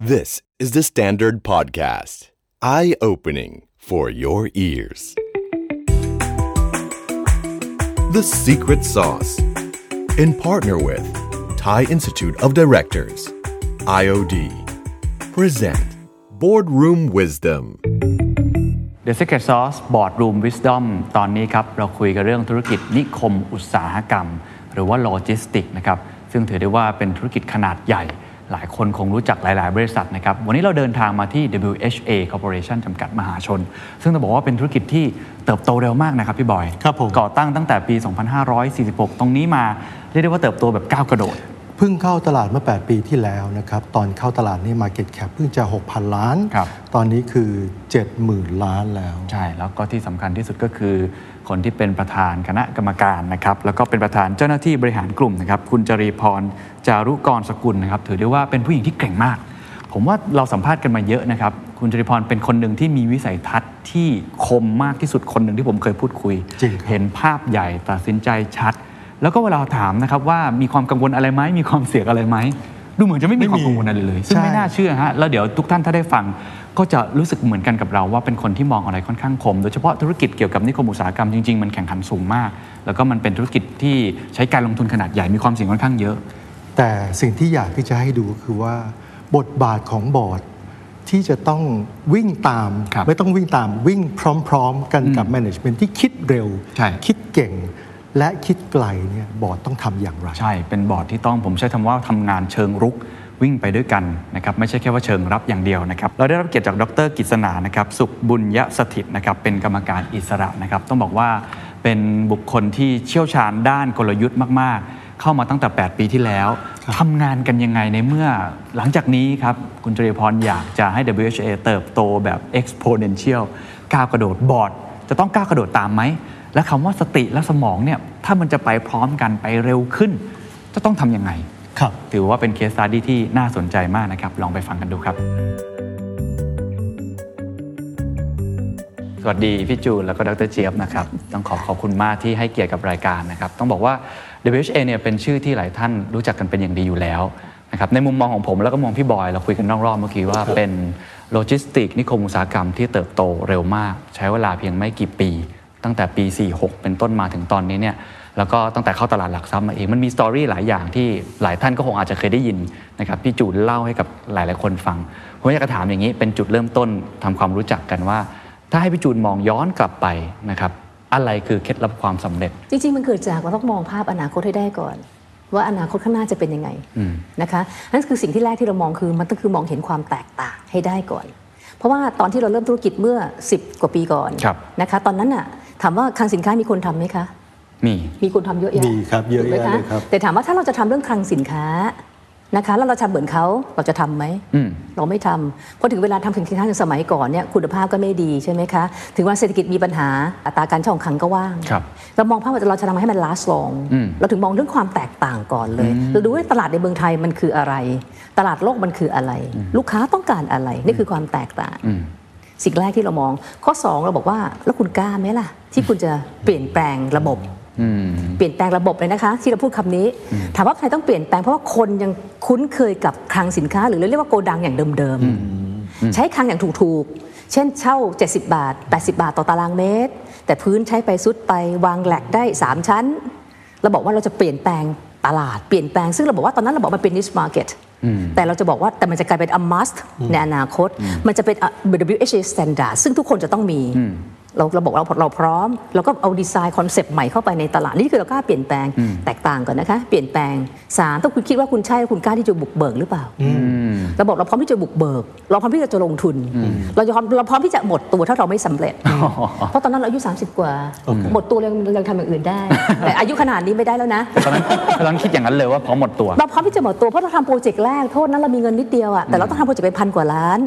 This is the Standard Podcast. Eye opening for your ears. The Secret Sauce. In partner with Thai Institute of Directors, IOD. Present Boardroom Wisdom. The Secret Sauce Boardroom Wisdom ตอนนี้ครับ เราคุยกันเรื่องธุรกิจนิคมอุตสาหกรรม หรือว่าโลจิสติกนะครับ ซึ่งถือได้ว่าเป็นธุรกิจขนาดใหญ่ หลายคนคงรู้จักหลาย ๆ บริษัทนะครับ วันนี้เราเดินทางมาที่ WHA Corporation จำกัดมหาชน ซึ่งต้องบอกว่าเป็นธุรกิจที่เติบโตเร็วมากนะครับพี่บอย ครับผม ก่อตั้งตั้งแต่ปี 2546 ตรงนี้มา เรียกได้ว่าเติบโตแบบก้าวกระโดด เพิ่งเข้าตลาดเมื่อ 8 ปีที่แล้วนะครับ ตอนเข้าตลาดนี่ Market Cap เพิ่งจะ 6,000 ล้าน ครับ ตอนนี้คือ 70,000 ล้านแล้ว ใช่ แล้วก็ที่สำคัญที่สุดก็คือ คนที่เป็นประธานคณะกรรมการนะครับแล้วก็เป็นประธานเจ้าหน้าที่บริหารกลุ่มนะครับคุณจรีพรจารุกรสกุลนะครับถือได้ว่าเป็นผู้หญิงที่เก่งมาก ผมว่าเราสัมภาษณ์กันมาเยอะนะครับคุณจริพรเป็นคนหนึ่งที่มีวิสัยทัศน์ที่คมมากที่สุดคนหนึ่งที่ผมเคยพูดคุยจริงครับเห็นภาพใหญ่ตัดสินใจชัด แล้วก็เวลาถามนะครับว่ามีความกังวลอะไรไหมมีความเสี่ยงอะไรไหมดูเหมือนจะไม่มีความกังวลอะไรเลย ซึ่งไม่น่าเชื่อฮะแล้วเดี๋ยวทุกท่านถ้าได้ฟัง ก็จะรู้สึกเหมือนกันกับเราว่าเป็นคนที่มองอะไรค่อนข้างคม โดยเฉพาะธุรกิจเกี่ยวกับนิคมอุตสาหกรรมจริงๆ มันแข่งขันสูงมาก แล้วก็มันเป็นธุรกิจที่ใช้การลงทุนขนาดใหญ่มีความเสี่ยงค่อนข้างเยอะ แต่สิ่งที่อยากที่จะให้ดูก็คือว่าบทบาทของบอร์ดที่จะต้องวิ่งตามครับไม่ต้องวิ่งตามวิ่งพร้อม ๆ กันกับ Management ที่คิดเร็วใช่คิดเก่งและคิดไกลเนี่ยบอร์ดต้องทำอย่างไร ใช่ เป็นบอร์ดที่ต้องผมใช้คำว่าทำงานเชิงรุก วิ่งไปด้วยกันนะครับไม่ใช่แค่ว่าเชิงรับอย่างเดียวนะครับเราได้รับเกียรติจากดรกฤษณานะครับสุขบุญยสถิตนะครับเป็นกรรมการอิสระนะครับต้องบอกว่าเป็นบุคคลที่เชี่ยวชาญด้านกลยุทธ์มาก ๆ เข้ามาตั้งแต่ 8 ปีที่แล้วทำงานกันยังไงในเมื่อหลังจากนี้ครับคุณจริพรอยากจะให้ WHA เติบโตแบบ exponential ก้าวกระโดดบอร์ดจะต้องก้าวกระโดดตามไหมและคำว่าสติและสมองเนี่ยถ้ามันจะไปพร้อมกันไปเร็วขึ้น จะต้องทำยังไงครับ ถือว่าเป็นเคส e ต t ดี้ที่น่าสนใจมากนะครับ ลองไปฟังกันดูครับ สวัสดีพี่จูนแล้วก็ดรเจี๊ยบนะครับ ต้องขอขอบคุณมากที่ให้เกียรติกับรายการนะครับ ต้องบอกว่า WHA เนี่ยเป็นชื่อที่หลายท่านรู้จักกันเป็นอย่างดีอยู่แล้วนะครับในมุมมองของผมแล้วก็มองพี่บอย เราคุยกันนอกรอบเมื่อกี้ว่าเป็นโลจิสติกนิคมอุตสาหกรรมที่เติบโตเร็วมาก ใช้เวลาเพียงไม่กี่ปี ตั้งแต่ปี 46 เป็นต้นมาถึงตอนนี้เนี่ย แล้วก็ตั้งแต่เข้าตลาดหลักทรัพย์มาเองมันมี story หลายอย่างที่หลายท่านก็คงอาจจะเคยได้ยินนะครับพี่จูนเล่าให้กับหลาย ๆ คนฟังผมอยากจะถามอย่างนี้เป็นจุดเริ่มต้นทำความรู้จักกันว่า ถ้าให้พี่จูนมองย้อนกลับไปนะครับอะไรคือเคล็ดลับความสำเร็จ จริง ๆ มันเกิดจากเราต้องมองภาพอนาคตให้ได้ก่อน ว่าอนาคตข้างหน้าจะเป็นยังไงนะคะนั่นคือสิ่งที่แรกที่เรามองคือมันต้องคือมองเห็นความแตกต่างให้ได้ก่อน เพราะว่าตอนที่เราเริ่มธุรกิจเมื่อ 10 กว่าปีก่อนครับนะคะตอนนั้นน่ะถามว่าคลังสินค้ามีคนทำไหมคะ มีมีคนทำเยอะแยะมีครับเยอะถูกไหมแยะเลยครับแต่ถามว่าถ้าเราจะทำเรื่องคลังสินค้านะคะแล้วเราทำเหมือนเขาเราจะทำไหมอืมเราไม่ทำเพราะถึงเวลาทำสินค้าในสมัยก่อนเนี่ยคุณภาพก็ไม่ดีใช่ไหมคะถึงว่าเศรษฐกิจมีปัญหาอัตราการเช่าของคลังก็ว่างครับเรามองภาพว่าเราจะทำให้มัน last long อืมเราถึงมองเรื่องความแตกต่างก่อนเลย เราดูว่าตลาดในเมืองไทยมันคืออะไร ตลาดโลกมันคืออะไร ลูกค้าต้องการอะไรนี่คือความแตกต่างอืมสิ่งแรกที่เรามองข้อ 2 เราบอกว่าแล้วคุณกล้าไหมล่ะ ที่คุณจะเปลี่ยนแปลงระบบอืม เปลี่ยนแปลงระบบเลยนะคะ ที่เราพูดคำนี้ ถามว่าใครต้องเปลี่ยนแปลงเพราะว่าคนยังคุ้นเคยกับคลังสินค้า หรือเราเรียกว่าโกดังอย่างเดิมๆใช้คลังอย่างถูกๆ เช่นเช่า 70 บาท 80 บาทต่อตารางเมตร แต่พื้นใช้ไปสุดไปวางแหลกได้ 3 ชั้น เราบอกว่าเราจะเปลี่ยนแปลงตลาดเปลี่ยนแปลงซึ่งเราบอกว่าตอนนั้นเราบอกมันเป็น niche market แต่เราจะบอกว่าแต่มันจะกลายเป็น a must ในอนาคต มันจะเป็น WHA standard ซึ่งทุกคนจะต้องมี เราเราบอกเราเราพร้อม เราก็เอา design concept ใหม่เข้าไปในตลาดนี่คือเรากล้าเปลี่ยนแปลงแตกต่างก่อนนะคะเปลี่ยนแปลงสามถ้าคุณคิดว่าคุณใช่คุณกล้าที่จะบุกเบิกหรือเปล่าเราบอกเราพร้อมที่จะบุกเบิก เราพร้อมที่จะลงทุน เราจะพร้อมเราพร้อมที่จะหมดตัวถ้าเราไม่สำเร็จ เพราะตอนนั้นเราอายุ 30 กว่า หมดตัวเรายังยังทำอย่างอื่นได้ แต่อายุขนาดนี้ไม่ได้แล้วนะตอนนั้นตอนนั้นคิดอย่างนั้นเลยว่าพร้อมหมดตัวเราพร้อมที่จะหมดตัวเพราะเราทำโปรเจกต์แรกตอนนั้นเรามีเงินนิดเดียวอะแต่เราต้องทำโปรเจกต์เป็นพันกว่าล้าน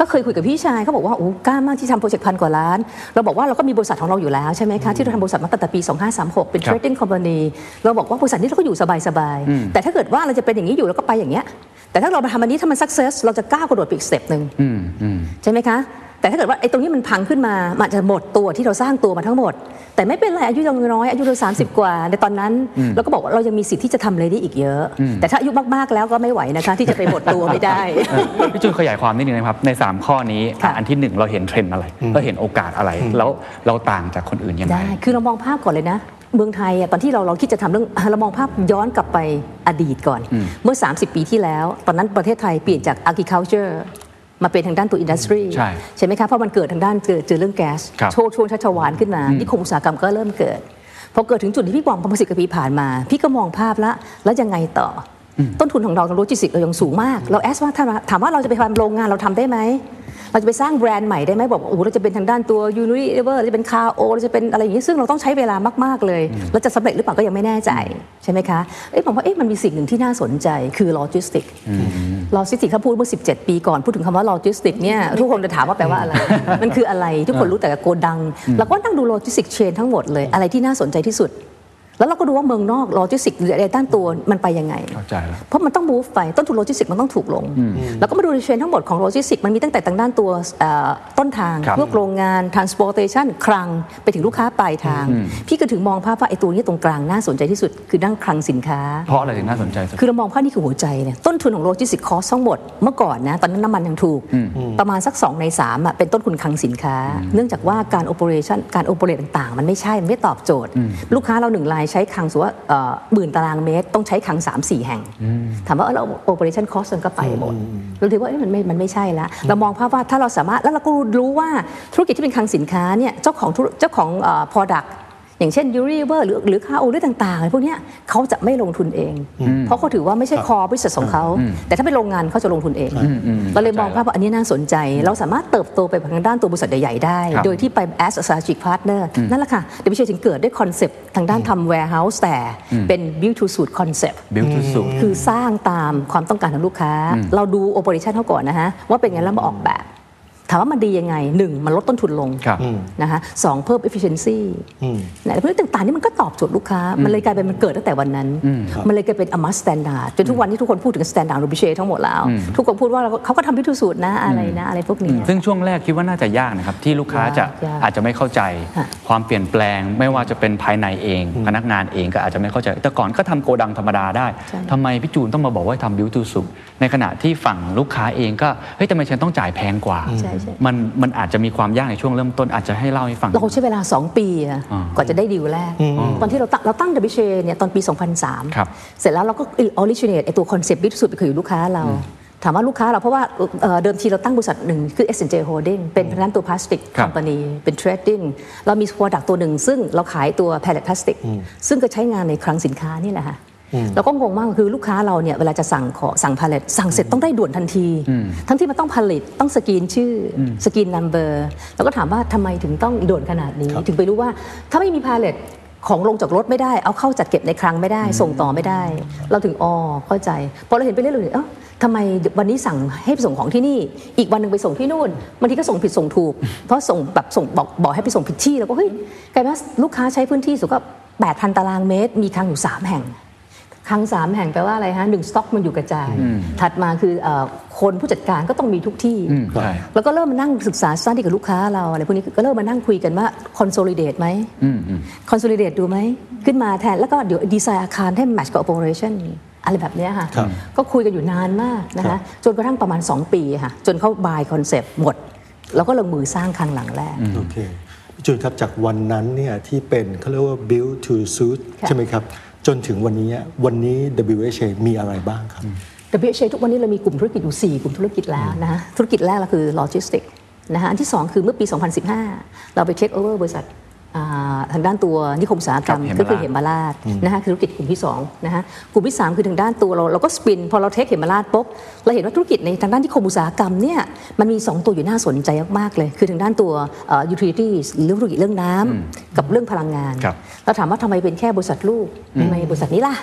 ก็เคยคุยกับพี่ชายเขาบอกว่าโอ้กล้ามากที่ทำโปรเจกต์พันกว่าล้านเราบอกว่าเราก็มีบริษัทของเราอยู่แล้วใช่ไหมคะที่เราทำบริษัทมาตั้งแต่ปี 2536 เป็นครับ trading company เราบอกว่าบริษัทนี้เราก็อยู่สบายๆแต่ถ้าเกิดว่าเราจะเป็นอย่างนี้อยู่เราก็ไปอย่างเงี้ยแต่ถ้าเรามาทำอันนี้ถ้ามัน success เราจะก้าวกระโดดไปอีกสเต็ปหนึ่งอืมอืมใช่ไหมคะ แต่ถ้าเกิดว่าไอ้ตรงนี้มันพังขึ้นมามันอาจจะหมดตัวที่เราสร้างตัวมาทั้งหมด แต่ไม่เป็นไรอายุยังน้อยอายุเราสามสิบกว่าในตอนนั้นเราก็บอกว่าเรายังมีสิทธิ์ที่จะทำอะไรได้อีกเยอะ แต่ถ้าอายุมากๆแล้วก็ไม่ไหวนะคะที่จะไปหมดตัวไม่ได้เออพี่จูนขยายความนิดนึงนะครับใน 3 ข้อนี้ค่ะอันที่หนึ่งเราเห็นเทรนด์อะไรเราเห็นโอกาสอะไรแล้วเราต่างจากคนอื่นยังไงได้คือเรามองภาพก่อนเลยนะเมืองไทยอะตอนที่เราเราคิดจะทำเรื่องเรามองภาพย้อนกลับไปอดีตก่อน เมื่อ 30 ปีที่แล้ว ตอนนั้นประเทศไทยเปลี่ยนจาก agriculture มาเป็นทางด้านตัว industry ใช่ใช่ไหมคะเพราะมันเกิดทางด้านเจอเจอเรื่องแก๊สครับโชว์ช่วงชัชวานขึ้นมานิคมอุตสาหกรรมก็เริ่มเกิดพอเกิดถึงจุดที่พี่บอกประมาณสิบกว่าปีผ่านมา พี่ก็มองภาพแล้วแล้วยังไงต่ออ ต้นทุนของเราทางโลจิสติกส์เรายังสูงมาก เรา ask ว่าถ้าถามว่าเราจะไปทำโรงงานเราทำได้ไหมเราจะไปสร้างแบรนด์ใหม่ได้ไหมบอกว่าโอ้โหเราจะเป็นทางด้านตัว Unilever เราจะเป็น Kao เราจะเป็นอะไรอย่างนี้ซึ่งเราต้องใช้เวลามาก ๆ เลย แล้วจะสำเร็จหรือเปล่าก็ยังไม่แน่ใจ ใช่ไหมคะเอ้ยผมว่าเอ๊ะมันมีสิ่งหนึ่งที่น่าสนใจคือโลจิสติกโลจิสติกถ้าพูดเมื่อ 17 ปีก่อน พูดถึงคำว่าโลจิสติกเนี่ยทุกคนจะถามว่าแปลว่าอะไร มันคืออะไรทุกคนรู้แต่โกดังเราก็นั่งดู logistics chain ทั้งหมดเลยอะไรที่น่าสนใจที่สุด แล้วเราก็ดูว่าเมืองนอกโลจิสติกหรืออะไรด้านตัวมันไปยังไง เข้าใจแล้ว เพราะมันต้อง move ไปต้นทุนโลจิสติกมันต้องถูกลง แล้วก็มาดูในเทรนด์ทั้งหมดของโลจิสติกมันมีตั้งแต่ทางด้านตัวเอ่อต้นทางครับพวกโรงงาน transportation คลังไปถึงลูกค้าปลายทาง พี่ก็ถึงมองภาพว่าไอ้ตัวนี้ตรงกลางน่าสนใจที่สุดคือด้านคลังสินค้า เพราะอะไรถึงน่าสนใจสุดคือเรามองภาพนี่คือหัวใจเนี่ยต้นทุนของ logistics cost ทั้งหมดเมื่อก่อนนะตอนนั้นน้ำมันยังถูก ประมาณสัก2ใน3อะเป็นต้นทุนคลังสินค้า เนื่องจากว่าการ operation การ operate ต่างๆ มันไม่ใช่มันไม่ตอบโจทย์ ลูกค้าเราหนึ่งรายใช้คลังสมมุติว่าหมื่นตารางเมตร ต้องใช้คลัง 3 4 แห่ง ถามว่าเอ้าเรา operation cost มันก็ไปหมดเราถือว่าเอ้ยมันไม่มันไม่ใช่ละเรามองภาพว่าถ้าเราสามารถแล้วเราก็รู้ว่าธุรกิจที่เป็นคลังสินค้าเนี่ยเจ้าของธุรเจ้าของเอ่อ product อย่างเช่นยูริเวอร์หรือหรือ Kao หรือต่างๆอะไรพวกเนี้ยเขาจะไม่ลงทุนเอง เพราะเขาถือว่าไม่ใช่ core บริษัทของเขา แต่ถ้าเป็นโรงงานเขาจะลงทุนเอง เราเลยมองภาพว่าอันนี้น่าสนใจ เราสามารถเติบโตไปทางด้านตัวบริษัทใหญ่ๆได้ครับโดยที่ไป as a strategic partner นั่นแหละค่ะ WHA ถึงเกิดด้วย concept ทางด้านทำ warehouse แต่เป็น build to suit concept build to suit คือสร้างตามความต้องการของลูกค้า เราดู operation เขาก่อนนะฮะว่าเป็นไงแล้วมาออกแบบ ถามว่ามันดียังไงหนึ่งมันลดต้นทุนลงครับนะคะสองเพิ่ม efficiency นะพวกนี้ต่างๆนี่มันก็ตอบโจทย์ลูกค้า มันเลยกลายเป็นมันเกิดตั้งแต่วันนั้น มันเลยกลายเป็น a must standard จนทุกวันที่ทุกคนพูดถึง standard รูบิเชทั้งหมดแล้ว ทุกคนพูดว่าเราเขาก็ทำพิธีสูตรนะอะไรนะอะไรพวกนี้ ซึ่งช่วงแรกคิดว่าน่าจะยากนะครับ ที่ลูกค้าจะยากอาจจะไม่เข้าใจค่ะความเปลี่ยนแปลงไม่ว่าจะเป็นภายในเอง พนักงานเองก็อาจจะไม่เข้าใจ แต่ก่อนก็ทำโกดังธรรมดาได้ใช่ทำไมพี่จูนต้องมาบอกว่าทำบิวทูสุในขณะที่ฝั่งลูกค้าเองก็เฮ้ยทำไมฉันต้องจ่ายแพงกว่าใช่ใช่ มันมันอาจจะมีความยากในช่วงเริ่มต้นอาจจะให้เล่าให้ฟัง เราใช้เวลา 2 ปีอะอ่าก่อนจะได้ดีลแรก ตอนที่เราตั้งเราตั้ง WHA เนี่ยตอนปี 2003ครับเสร็จแล้วเราก็ originate ไอตัว concept build to suit ไปคุยกับลูกค้าเราถามว่าลูกค้าเราเพราะว่าเอ่อเดิมทีเราตั้งบริษัทหนึ่งคือ S&J Holding เป็นทางด้านตัวพลาสติกครับ company เป็น trading เรามี product ตัวหนึ่งซึ่งเราขายตัว pallet plastic ซึ่งก็ใช้งานในคลังสินค้านี่แหละค่ะ เราก็งงมากคือลูกค้าเราเนี่ยเวลาจะสั่งขอสั่ง pallet สั่งเสร็จต้องได้ด่วนทันที ทั้งที่มันต้องผลิตต้องสกรีนชื่ออสกรีน number แล้วก็ถามว่าทำไมถึงต้องด่วนขนาดนี้ ถึงไปรู้ว่าถ้าไม่มี pallet ของลงจากรถไม่ได้ เอาเข้าจัดเก็บในคลังไม่ได้ ส่งต่อไม่ได้ เราถึงอ๋อเข้าใจ พอเราเห็นไปเรื่อยๆเอ้าทำไมวันนี้สั่งให้ไปส่งของที่นี่ อีกวันหนึ่งไปส่งที่นู่นบางทีก็ส่งผิดส่งถูก เพราะส่งแบบส่งบอกบอกให้ไปส่งผิดที่แล้วก็เฮ้ยกลายเป็นว่าลูกค้าใช้พื้นที่สุดก็8,000 ตารางเมตร มีคลังอยู่ 3 แห่ง คลังสามแห่งแปลว่าอะไรฮะหนึ่งสต็อกมันอยู่กระจาย ถัดมาคือเอ่อคนผู้จัดการก็ต้องมีทุกที่อืมใช่แล้วก็เริ่มมานั่งศึกษาสร้างที่กับลูกค้าเราอะไรพวกนี้ก็เริ่มมานั่งคุยกันว่า consolidate ไหมอืมอืม consolidate ดูไหม ขึ้นมาแทน แล้วก็เดี๋ยวดีไซน์อาคารให้ match กับ operation อะไรแบบเนี้ยค่ะครับก็คุยกันอยู่นานมากนะคะจนกระทั่งประมาณ 2 ปีค่ะ จนเขา buy concept หมด แล้วก็ลงมือสร้างครั้งหลังแรกโอเคพี่จุนครับจากวันนั้นเนี่ยที่เป็นเขาเรียกว่า build to suit ค่ะใช่ไหมครับ จนถึงวันนี้วันนี้ WHA มีอะไรบ้างครับ WHA ทุกวันนี้เรามีกลุ่มธุรกิจอยู่ 4 กลุ่มธุรกิจแล้วนะธุรกิจแรกเราคือโลจิสติกนะฮะอันที่ 2 คือเมื่อปี 2015 เราไปเทคโอเวอร์บริษัท ทางด้านตัวนิคมอุตสาหกรรมครับก็คือเหเหมมราราชชนะฮะคือธุรกิจกลุ่มที่2นะฮะกลุ่มที่ 3 คือทางด้านตัวเราเราก็ spin พอเรา take เหมราชปุ๊บเราเห็นว่าธุรกิจในทางด้านนิคมอุตสาหกรรมเนี่ยมันมี 2 ตัวอยู่น่าสนใจมากๆเลย คือทางด้านตัว utility เรื่องธุรกิจเรื่องน้ำกับเรื่องพลังงานครับเราถามว่าทำไมเป็นแค่บริษัทลูกทำไมบริษัทนี้ล่ะ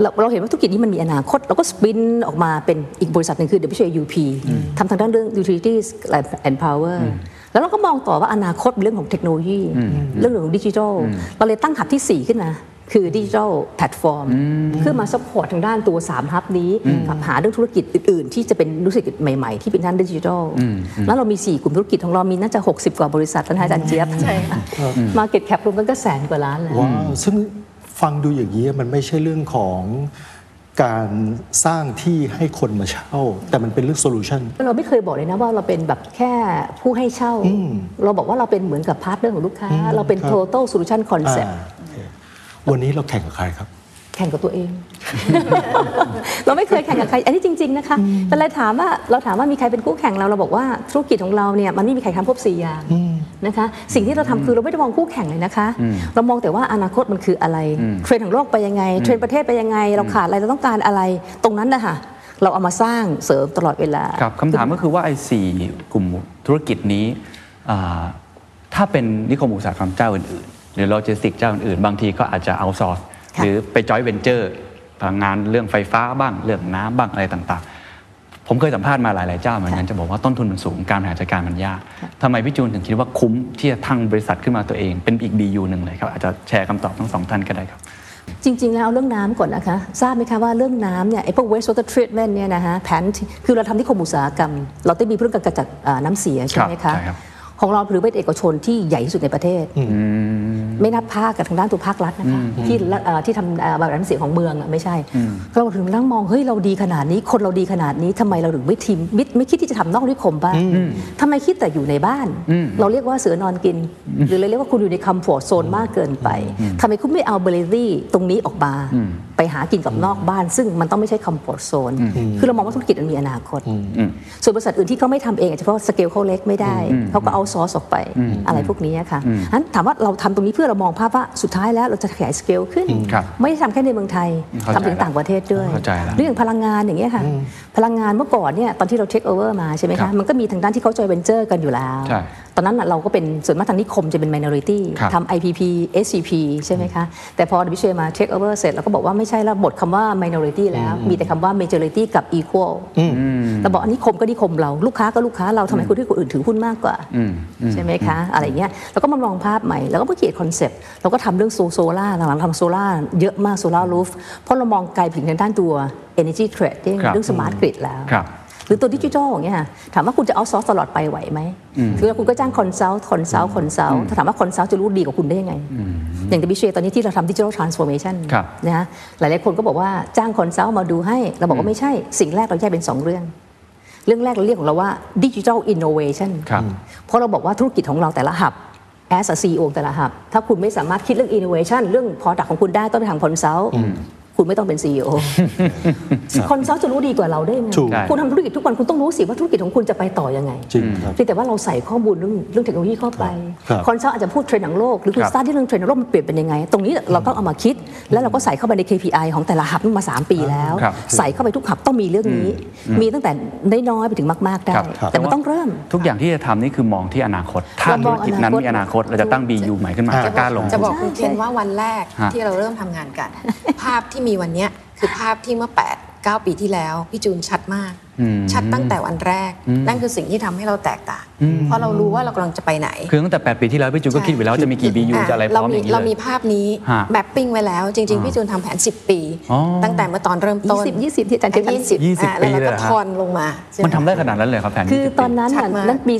เราเราเห็นว่าธุรกิจนี้มันมีอนาคตเราก็ spin ออกมาเป็นอีกบริษัทหนึ่งคือ WHAUP ทำทางด้านเรื่อง utilities and power แล้วเราก็มองต่อว่าอนาคตเป็นเรื่องของเทคโนโลยี เรื่องของดิจิทัลเราเลยตั้ง hub ที่ 4 ขึ้นมาคือดิจิทัลแพลตฟอร์มเพื่อมา support ทางด้านตัว3 hub นี้กับหาเรื่องธุรกิจอื่น ๆ ที่จะเป็นธุรกิจใหม่ ๆ ที่เป็นด้านดิจิทัลแล้วเรามี 4 กลุ่มธุรกิจของเรามีน่าจะ 60 กว่าบริษัทท่านอาจารย์เจี๊ยบใช่ market cap รวมกันก็แสนกว่าล้านแล้วว้าวซึ่งฟังดูอย่างนี้มันไม่ใช่เรื่องของ การสร้างที่ให้คนมาเช่า แต่มันเป็นเรื่องโซลูชันเราไม่เคยบอกเลยนะว่าเราเป็นแบบแค่ผู้ให้เช่า เราบอกว่าเราเป็นเหมือนกับพาร์ทเนอร์ของลูกค้า เราเป็นครับ total solution concept วันนี้เราแข่งกับใครครับ แข่งกับตัวเอง เราไม่เคยแข่งกับใคร อันนี้จริง ๆนะคะแต่เราถามว่าเราถามว่ามีใครเป็นคู่แข่งเราเราบอกว่าธุรกิจของเราเนี่ยมันไม่มีใครทำครบสี่อย่างนะคะ สิ่งที่เราทำคือเราไม่ได้มองคู่แข่งเลยนะคะ เรามองแต่ว่าอนาคตมันคืออะไร เทรนด์ของโลกไปยังไง เทรนด์ประเทศไปยังไง เราขาดอะไรเราต้องการอะไร ตรงนั้นนะคะเราเอามาสร้างเสริมตลอดเวลาครับคำถามก็คือว่าไอ้สี่กลุ่มธุรกิจนี้อ่าถ้าเป็นนิคมอุตสาหกรรมเจ้าอื่นๆ หรือโลจิสติกเจ้าอื่นๆ บางทีก็อาจจะ outsource ค่ะ หรือไปจอยเวนเจอร์พลังงานเรื่องไฟฟ้าบ้างเรื่องน้ำบ้างอะไรต่างๆ ผมเคยสัมภาษณ์มาหลาย ๆ เจ้าเหมือนกันจะบอกว่าต้นทุนมันสูงการบริหารจัดการมันยากทำไมพี่จูนถึงคิดว่าคุ้มที่จะทั้งบริษัทขึ้นมาตัวเอง เป็นอีก BU หนึ่งเลยครับอาจจะแชร์คำตอบทั้งสองท่านก็ได้ครับจริง ๆ แล้วเอาเรื่องน้ำก่อนนะคะ ทราบไหมคะว่าเรื่องน้ำเนี่ยไอ้พวก waste water treatment เนี่ยนะคะแผนที่คือเราทำที่คมอุตสาหกรรม เราต้องมีเรื่องการกำจัดอ่าน้ำเสียใช่ไหมครัคะบใช่ครับ ของเราถือเป็นเอกชนที่ใหญ่ที่สุดในประเทศ ไม่นับภาคกับทางด้านตัวภาครัฐนะคะที่รัฐเอ่อที่ทำเอ่อบริหารน้ำเสียของเมืองอะไม่ใช่ เราถึงนั่งมองเฮ้ยเราดีขนาดนี้ คนเราดีขนาดนี้ทำไมเราถึงไม่ทีมไม่ไม่คิดที่จะทำนอกนิคมบ้างทำไมคิดแต่อยู่ในบ้าน เราเรียกว่าเสือนอนกิน หรือเราเรียกว่าคุณอยู่ในคอมฟอร์ z โซนมากเกินไปทำไมคุณไม่เอา ability ตรงนี้ออกมาไปหากินกับนอกบ้าน ซึ่งมันต้องไม่ใช่คอมฟอร์ z โซนคือเรามองว่าธุรกิจมันมีอนาคต ส่วนบริษัทอื่นที่เขาไม่ทำเองอาจจะเพราะสเกลเขาเล็กไม่ได้ เขาก็ outsource ออกไปอะไรพวกนี้ค่ะนั้นถามว่าเราทำตรงนี้เพื่อเรามองภาพว่าสุดท้ายแล้วเราจะขยายสเกลขึ้นครับไม่ได้ทำแค่ในเมืองไทยเข้าใจทำถึงต่างประเทศด้วยเข้าใจแล้วเรื่องพลังงานอย่างเงี้ยค่ะพลังงานเมื่อก่อนเนี่ยตอนที่เรา take over มาใช่ไหมครัคะบมันก็มีทางด้านที่เขาจอยเวนเจอร์กันอยู่แล้วใช่ตอนนั้นน่ะเราก็เป็นส่วนมากทางนิคมจะเป็น minority ครับทำ IPP SPP ใช่ไหมคะแต่พอ WHA มา take over เสร็จเราก็บอกว่าไม่ใช่แล้วหมดคำว่า minority แล้ว มีแต่คำว่า majority กับ equal เราบอกอันนิคมก็นิคมเราลูกค้าก็ลูกค้าเราทำไมคุณที่คนอื่นถือหุ้นมากกว่า ใช่ไหมคะ อะไรเงี้ยเราก็มามองภาพใหม่ แล้วก็มาเขียน concept เราก็ทำเรื่องโซโซล่าหลังๆทำโซล่าเยอะมาก solar roof เพราะเรามองไกลไปถึงทางด้านตัว energy trading ครับเรื่อง smart grid แล้วค รับหรือตัวดิจิทัลอย่างเงี้ยค่ะถามว่าคุณจะเอาซอสตลอดไปไหวไหมคือคุณก็จ้าง consult consult consult ถ้าถามว่า consult จะรู้ดีกว่าคุณได้ยังไง อย่าง WHA ตอนนี้ที่เราทำ digital transformation ครับนะฮะหลายๆคนก็บอกว่าจ้าง consult มาดูให้ เราบอกว่าไม่ใช่ สิ่งแรกเราแยกเป็น 2 เรื่องเรื่องแรกเราเรียกของเราว่า digital innovation ครับเพราะเราบอกว่าธุรกิจของเราแต่ละหับ as a CEO แต่ละหับ ถ้าคุณไม่สามารถคิดเรื่อง innovation เรื่อง product ของคุณได้ต้องไปทาง consult คุณไม่ต้องเป็น CEO consult จะรู้ดีกว่าเราได้ยังไงถูกคุณทำธุรกิจทุกวันคุณต้องรู้สิว่าธุรกิจของคุณจะไปต่อยังไงจริงครับเพียงแต่ว่าเราใส่ข้อมูลเรื่องเรื่องเทคโนโลยีเข้าไปครับ consult อาจจะพูดเทรนด์ของโลกหรือคุณครับ study เรื่องเทรนด์ของโลกมันเปลี่ยนเป็นยังไง ตรงนี้เราต้องเอามาคิด แล้วเราก็ใส่เข้าไปใน KPI ของแต่ละหับมา 3 ปีแล้วครับใส่เข้าไปทุกหับต้องมีเรื่องนี้ มีตั้งแต่น้อยๆไปถึงมาก ๆได้ครับแต่มันต้องเริ่ม ทุกอย่างที่จะทำนี่คือมองที่อนาคต ถ้าเรามธุอรงกิจนั้นอนาคตมีอนาคตเราจะตั้ง BU ใหม่ขึ้นมาจะกล้าลงจะบอกใช่คุณเคนใช่ว่าวันแรกฮะที่เราเริ่มทำงานกัน ภาพที่มีวันเนี้ยคือภาพที่เมื่อ 8 9 ปีที่แล้วพี่จูนชัดมาก ชัดตั้งแต่วันแรก นั่นคือสิ่งที่ทำให้เราแตกต่างเพราะเรารู้ว่าเรากำลังจะไปไหน คือตั้งแต่ 8 ปีที่แล้วพี่จูนก็คิดไว้แล้วจะมีกี่ BU จะอะไรพร้อมอย่างนี้เราเลมียภาพนี้ฮะแมปปิ้งไว้แล้วจริงๆพี่จูนทำแผน 10 ปีอ๋อตั้งแต่เมื่อตอนเริ่มต้น 20 20 ที่อาจารย์เจนยี่สิบยี่สิบอะแล้วเราปีเลยก็เหรอฮะทอนลงมาใช่ไหมันทำได้ขนาดนั้นเลยครับแผนคือ20ตอนนั้นชัดน่ะมากนั่นปี